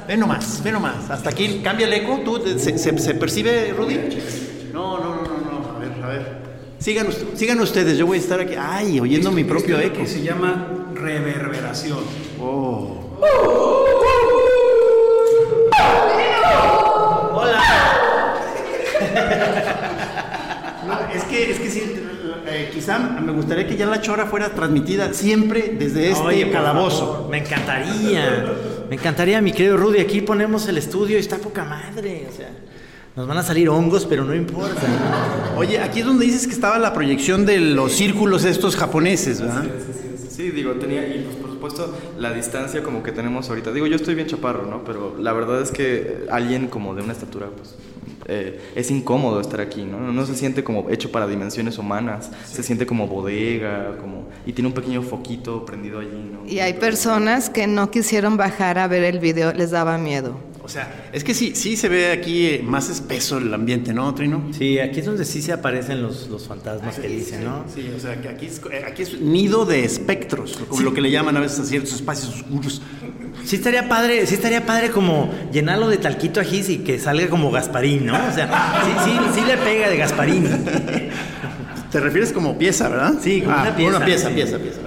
[SPEAKER 3] Ve nomás, ve nomás. Hasta aquí cambia el eco. ¿Tú, se, se- se percibe, Rudy? No, no, no, no, no. A ver, a ver. Sigan, sigan ustedes, yo voy a estar aquí. Ay, oyendo mi propio
[SPEAKER 6] Esto
[SPEAKER 3] eco.
[SPEAKER 6] Que se llama reverberación.
[SPEAKER 3] Oh. No, es que, es que sí, eh, quizá me gustaría que ya la chora fuera transmitida siempre desde este
[SPEAKER 2] Oye,
[SPEAKER 3] calabozo.
[SPEAKER 2] me encantaría. Me encantaría, mi querido Rudy. Aquí ponemos el estudio y está poca madre. O sea, nos van a salir hongos, pero no importa.
[SPEAKER 3] Oye, aquí es donde dices que estaba la proyección de los círculos estos japoneses, ¿verdad?
[SPEAKER 5] Sí, digo, tenía, y pues por supuesto la distancia como que tenemos ahorita. Digo, yo estoy bien chaparro, ¿no? Pero la verdad es que alguien como de una estatura, pues, eh, es incómodo estar aquí, ¿no? No se siente como hecho para dimensiones humanas, se siente como bodega, como... Y tiene un pequeño foquito prendido allí, ¿no?
[SPEAKER 4] Y hay personas que no quisieron bajar a ver el video, les daba miedo.
[SPEAKER 3] O sea, es que sí, sí se ve aquí eh, más espeso el ambiente, ¿no, Trino?
[SPEAKER 2] Sí, aquí es donde sí se aparecen los, los fantasmas que dicen, ¿no?
[SPEAKER 3] Sí, o sea, que aquí es, eh, aquí es nido de espectros, como lo que le llaman a veces a ciertos espacios oscuros.
[SPEAKER 2] Sí estaría padre, sí estaría padre como llenarlo de talquito ajís y que salga como Gasparín, ¿no? O sea, sí, sí, sí le pega de Gasparín.
[SPEAKER 3] Te refieres como pieza, ¿verdad?
[SPEAKER 2] Sí, como
[SPEAKER 3] Ah,
[SPEAKER 2] una pieza.
[SPEAKER 3] Una pieza,
[SPEAKER 2] Sí.
[SPEAKER 3] pieza, pieza.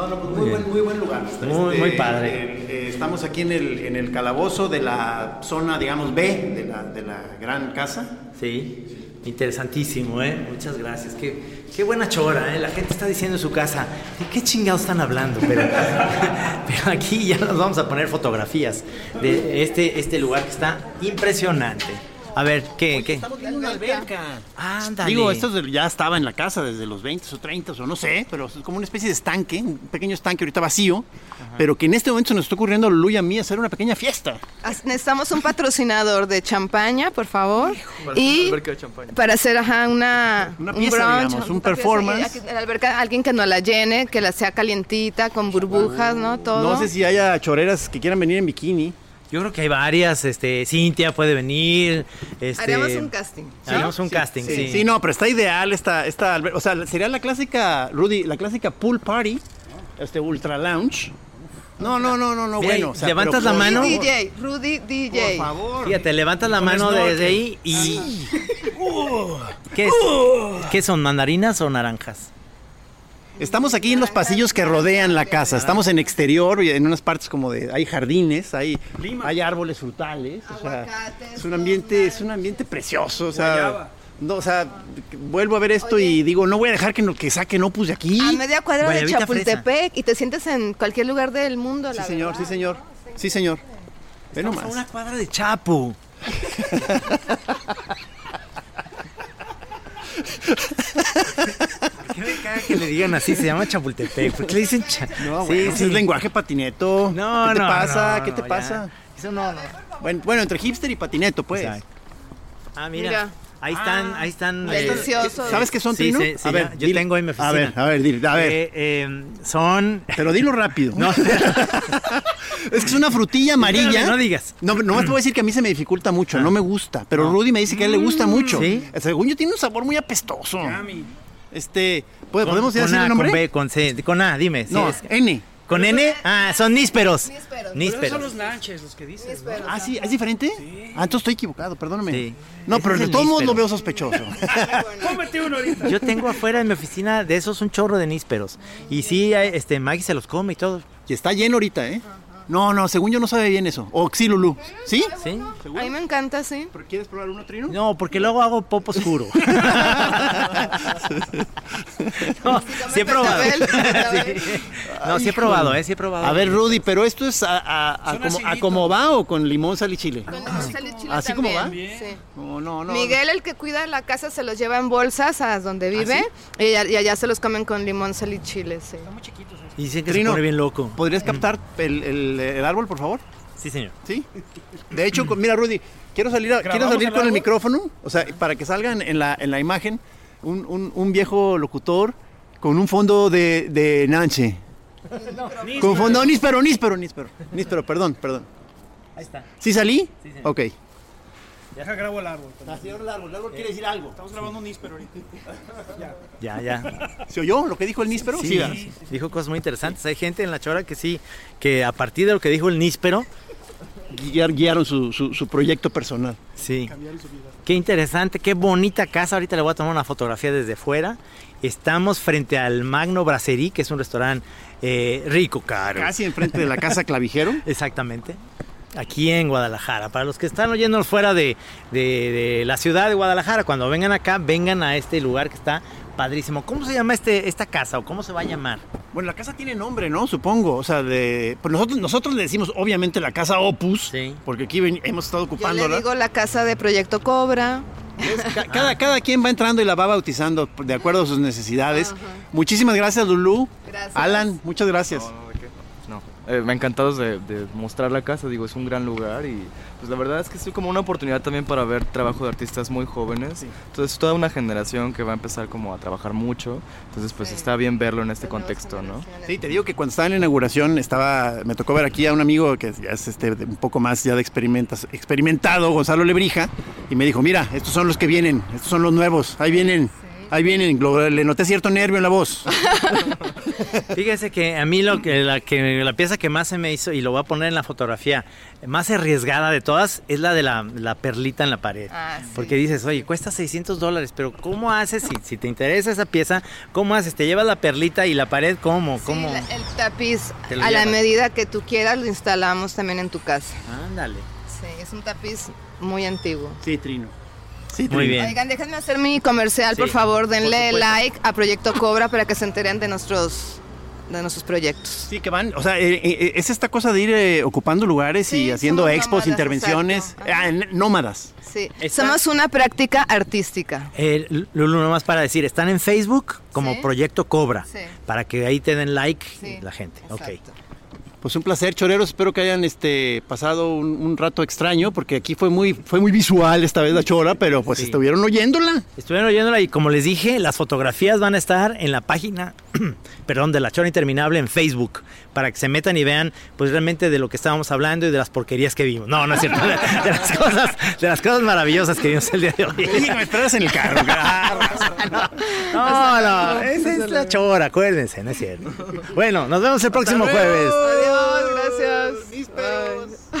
[SPEAKER 3] No, no, pues muy, buen, muy buen lugar.
[SPEAKER 2] Muy, muy padre.
[SPEAKER 3] eh, eh, estamos aquí en el, en el calabozo de la zona, digamos, B de la, de la gran casa.
[SPEAKER 2] Sí, interesantísimo, ¿eh? Muchas gracias. Qué, qué buena chora, ¿eh? La gente está diciendo en su casa, ¿de qué chingados están hablando? Pero, pero aquí ya nos vamos a poner fotografías de este, este lugar que está impresionante. A ver, ¿qué? qué?
[SPEAKER 3] Estamos viendo una alberca.
[SPEAKER 2] Ándale.
[SPEAKER 3] Digo, esto ya estaba en la casa desde los 20 o 30 o no sé, pero es como una especie de estanque, un pequeño estanque ahorita vacío, pero que en este momento se nos está ocurriendo a Lulu y a mí hacer una pequeña fiesta.
[SPEAKER 4] Necesitamos un patrocinador de champaña, por favor.
[SPEAKER 5] Para hacer
[SPEAKER 4] y
[SPEAKER 5] una alberca de champaña.
[SPEAKER 4] para hacer ajá, una,
[SPEAKER 3] Una
[SPEAKER 4] un
[SPEAKER 3] pieza,
[SPEAKER 4] brunch,
[SPEAKER 3] digamos, un
[SPEAKER 4] una pieza,
[SPEAKER 3] performance.
[SPEAKER 4] y en la alberca, alguien que no la llene, que la sea calientita, con burbujas, ¿no? Todo.
[SPEAKER 3] No sé si haya choreras que quieran venir en bikini.
[SPEAKER 2] Yo creo que hay varias, este, Cintia puede venir. Este,
[SPEAKER 4] Haríamos un casting.
[SPEAKER 2] Haríamos un casting, sí.
[SPEAKER 3] Sí, no, pero está ideal esta, esta o sea, sería la clásica, Rudy, la clásica pool party, este ultra lounge. No, no, no, no, no, bueno. o sea,
[SPEAKER 2] levantas la mano.
[SPEAKER 4] Rudy DJ, Rudy DJ.
[SPEAKER 3] Por favor.
[SPEAKER 2] Fíjate, levantas la mano desde ahí y... ¿Qué, es? ¿Qué son, mandarinas o naranjas?
[SPEAKER 3] Estamos aquí en los pasillos que rodean la casa. Estamos en exterior, en unas partes como de hay jardines, hay, hay árboles frutales. O sea, es un ambiente, es un ambiente precioso. O sea, no, o sea, vuelvo a ver esto y digo, no voy a dejar que, no- que saque Opus de aquí.
[SPEAKER 4] A media cuadra de Chapultepec y te sientes en cualquier lugar del mundo,
[SPEAKER 3] Sí,
[SPEAKER 4] la
[SPEAKER 3] señor, sí, señor. Sí, señor. Ve
[SPEAKER 2] a
[SPEAKER 3] nomás.
[SPEAKER 2] una cuadra de Chapo. ¿Por qué me caga que le digan así? Se llama Chapultepec. ¿Por qué le dicen cha?
[SPEAKER 3] No,
[SPEAKER 2] Sí,
[SPEAKER 3] bueno,
[SPEAKER 2] sí.
[SPEAKER 3] es lenguaje patineto.
[SPEAKER 2] No,
[SPEAKER 3] ¿Qué te
[SPEAKER 2] no,
[SPEAKER 3] pasa?
[SPEAKER 2] no,
[SPEAKER 3] ¿Qué te
[SPEAKER 2] no,
[SPEAKER 3] pasa?
[SPEAKER 2] ya. Eso no, no.
[SPEAKER 3] Bueno, bueno, entre hipster y patineto, pues.
[SPEAKER 2] Exacto. Ah, mira.
[SPEAKER 4] Mira.
[SPEAKER 2] Ahí están, ahí están. eh,
[SPEAKER 4] Delicioso.
[SPEAKER 3] ¿Sabes qué son,
[SPEAKER 2] Sí,
[SPEAKER 3] Trino?
[SPEAKER 2] sí, sí, ya. Yo tengo ahí en mi
[SPEAKER 3] A ver,
[SPEAKER 2] oficina.
[SPEAKER 3] a ver, dile, a ver.
[SPEAKER 2] eh, eh, son.
[SPEAKER 3] Pero dilo rápido.
[SPEAKER 2] No.
[SPEAKER 3] es que es una frutilla amarilla.
[SPEAKER 2] Espérame, no digas.
[SPEAKER 3] No, nomás te voy a decir que a mí se me dificulta mucho, no me gusta. Pero Rudy me dice que a él le gusta mucho.
[SPEAKER 2] Ah. ¿Sí?
[SPEAKER 3] Según yo, tiene un sabor muy apestoso.
[SPEAKER 6] Yummy.
[SPEAKER 3] Este, ¿pod-
[SPEAKER 2] con-
[SPEAKER 3] ¿podemos ya
[SPEAKER 2] con
[SPEAKER 3] decir
[SPEAKER 2] A,
[SPEAKER 3] el nombre?
[SPEAKER 2] Con B, con C, con A, dime. sí,
[SPEAKER 3] no,
[SPEAKER 2] es-
[SPEAKER 3] N.
[SPEAKER 2] ¿Con N? Ah, son nísperos.
[SPEAKER 4] Nísperos.
[SPEAKER 6] Pero esos
[SPEAKER 2] Nísperos.
[SPEAKER 6] son los lanches los que dices. ¿no?
[SPEAKER 3] Ah, sí, ¿es diferente? Ah, entonces estoy equivocado, perdóname.
[SPEAKER 2] Sí.
[SPEAKER 3] No,
[SPEAKER 2] Ese
[SPEAKER 3] pero de
[SPEAKER 2] el
[SPEAKER 3] todos modos lo veo sospechoso.
[SPEAKER 6] Cómete uno ahorita.
[SPEAKER 2] Yo tengo afuera en mi oficina de esos un chorro de nísperos. Y sí, hay- este, Maggie se los come y todo.
[SPEAKER 3] y está lleno ahorita, ¿eh? No, no, según yo no sabe bien eso. O sí. ¿Sí?
[SPEAKER 2] ¿Sí?
[SPEAKER 4] A mí me encanta, sí.
[SPEAKER 3] ¿Pero ¿Quieres probar uno, Trino?
[SPEAKER 2] No, porque luego hago pop oscuro. no, sí he probado. Sí. No, sí he probado, ¿eh? Sí he probado.
[SPEAKER 3] A ver, Rudy, pero esto es a, a- a
[SPEAKER 6] Son
[SPEAKER 3] como, a
[SPEAKER 6] aciditos.
[SPEAKER 3] como va o con limón, sal y chile.
[SPEAKER 4] Con limón, sal y chile
[SPEAKER 3] ¿Así como va?
[SPEAKER 4] sí.
[SPEAKER 3] No, no, no.
[SPEAKER 4] Miguel, el que cuida la casa, se los lleva en bolsas a donde vive y, y allá se los comen con limón, sal y chile, sí.
[SPEAKER 2] Y dicen que
[SPEAKER 3] Trino,
[SPEAKER 2] se pone bien loco.
[SPEAKER 3] ¿Podrías captar el, el- el árbol, por favor?
[SPEAKER 2] Sí, señor.
[SPEAKER 3] Sí. De hecho, con- mira, Rudy, quiero salir, a- quiero
[SPEAKER 6] ¿Grabamos
[SPEAKER 3] salir
[SPEAKER 6] el
[SPEAKER 3] con el micrófono, o sea, para que salgan en la, en la imagen un, un- un viejo locutor con un fondo de, de Nanche. Con fondo, níspero, níspero, níspero. Níspero, perdón, perdón.
[SPEAKER 2] Ahí está.
[SPEAKER 3] ¿Sí salí?
[SPEAKER 2] Sí, señor.
[SPEAKER 3] Ok.
[SPEAKER 6] Deja grabo el árbol.
[SPEAKER 3] Señor Largo, el árbol quiere decir algo.
[SPEAKER 6] Estamos grabando un níspero ahorita. Ya.
[SPEAKER 2] Ya, ya.
[SPEAKER 3] ¿Se oyó lo que dijo el níspero?
[SPEAKER 2] Sí,
[SPEAKER 3] Siga.
[SPEAKER 2] dijo cosas muy interesantes. Hay gente en la chora que sí, que a partir de lo que dijo el níspero,
[SPEAKER 3] guiar- guiaron su, su- su proyecto personal.
[SPEAKER 2] Sí. Qué interesante, qué bonita casa. Ahorita le voy a tomar una fotografía desde fuera. Estamos frente al Magno Brasserie, que es un restaurante eh, rico, caro.
[SPEAKER 3] Casi enfrente de la casa Clavijero.
[SPEAKER 2] Exactamente. Aquí en Guadalajara. Para los que están oyéndonos fuera de, de- de la ciudad de Guadalajara, cuando vengan acá, vengan a este lugar que está padrísimo. ¿Cómo se llama este, esta casa o cómo se va a llamar?
[SPEAKER 3] Bueno, la casa tiene nombre, ¿no? Supongo. O sea, de, pues nosotros, nosotros le decimos obviamente la casa Opus,
[SPEAKER 2] Sí.
[SPEAKER 3] porque aquí ven- hemos estado
[SPEAKER 4] Yo le
[SPEAKER 3] ocupándola.
[SPEAKER 4] digo la casa de Proyecto Cobra.
[SPEAKER 3] Ca- Cada, cada quien va entrando y la va bautizando de acuerdo a sus necesidades. Muchísimas gracias, Lulú.
[SPEAKER 4] Gracias.
[SPEAKER 3] Alan, muchas gracias.
[SPEAKER 5] No, no, ¿de qué? No, eh, me encantados de, de mostrar la casa, digo, es un gran lugar y pues la verdad es que es como una oportunidad también para ver trabajo de artistas muy jóvenes. Entonces toda una generación que va a empezar como a trabajar mucho, entonces pues
[SPEAKER 4] Sí.
[SPEAKER 5] está bien verlo en este contexto, ¿no?
[SPEAKER 3] Sí, te digo que cuando estaba en la inauguración estaba, me tocó ver aquí a un amigo que ya es este, de un poco más ya de experimentas, experimentado, Gonzalo Lebrija, y me dijo, mira, estos son los que vienen, estos son los nuevos, ahí vienen, ahí vienen, Lo- le noté cierto nervio en la voz.
[SPEAKER 2] Fíjese que a mí lo que la, que la pieza que más se me hizo, y lo voy a poner en la fotografía, más arriesgada de todas, es la de la, la perlita en la pared.
[SPEAKER 4] Ah, sí.
[SPEAKER 2] Porque dices, oye, cuesta 600 dólares, pero ¿cómo haces? Si, si te interesa esa pieza, ¿cómo haces? ¿Te llevas la perlita y la pared cómo?
[SPEAKER 4] Sí,
[SPEAKER 2] ¿Cómo?
[SPEAKER 4] la- el tapiz a la medida que tú quieras lo instalamos también en tu casa.
[SPEAKER 2] Ándale.
[SPEAKER 4] Sí, es un tapiz muy antiguo.
[SPEAKER 3] Sí, Trino.
[SPEAKER 2] Muy bien.
[SPEAKER 4] Oigan, déjenme hacer mi comercial,
[SPEAKER 2] Sí,
[SPEAKER 4] por favor. Denle like a Proyecto Cobra para que se enteren de nuestros, de nuestros proyectos.
[SPEAKER 3] Sí, que van, o sea, eh, eh, es esta cosa de ir eh, ocupando lugares y haciendo expos,
[SPEAKER 4] nómadas,
[SPEAKER 3] intervenciones, ah, nómadas.
[SPEAKER 4] Sí,
[SPEAKER 2] Está-
[SPEAKER 4] somos una práctica artística.
[SPEAKER 2] Eh, Lulu, nomás para decir, están en Facebook como
[SPEAKER 4] Sí.
[SPEAKER 2] Proyecto Cobra,
[SPEAKER 4] Sí.
[SPEAKER 2] para que ahí te den like
[SPEAKER 4] Sí,
[SPEAKER 2] la gente.
[SPEAKER 4] Exacto.
[SPEAKER 3] Pues un placer, choreros. Espero que hayan este, pasado un, un rato extraño, porque aquí fue muy, fue muy visual esta vez la chora, pero pues
[SPEAKER 2] Sí.
[SPEAKER 3] estuvieron oyéndola.
[SPEAKER 2] Estuvieron oyéndola y como les dije, las fotografías van a estar en la página, perdón, de La Chora Interminable en Facebook, para que se metan y vean pues realmente de lo que estábamos hablando y de las porquerías que vimos. No, no es cierto, de, de las cosas, de las cosas maravillosas que vimos el día de hoy.
[SPEAKER 3] Que me esperas en el carro.
[SPEAKER 2] No, no, esa es la chora, acuérdense, no es cierto. Bueno, nos vemos el próximo jueves.
[SPEAKER 4] Adiós, gracias. Bye.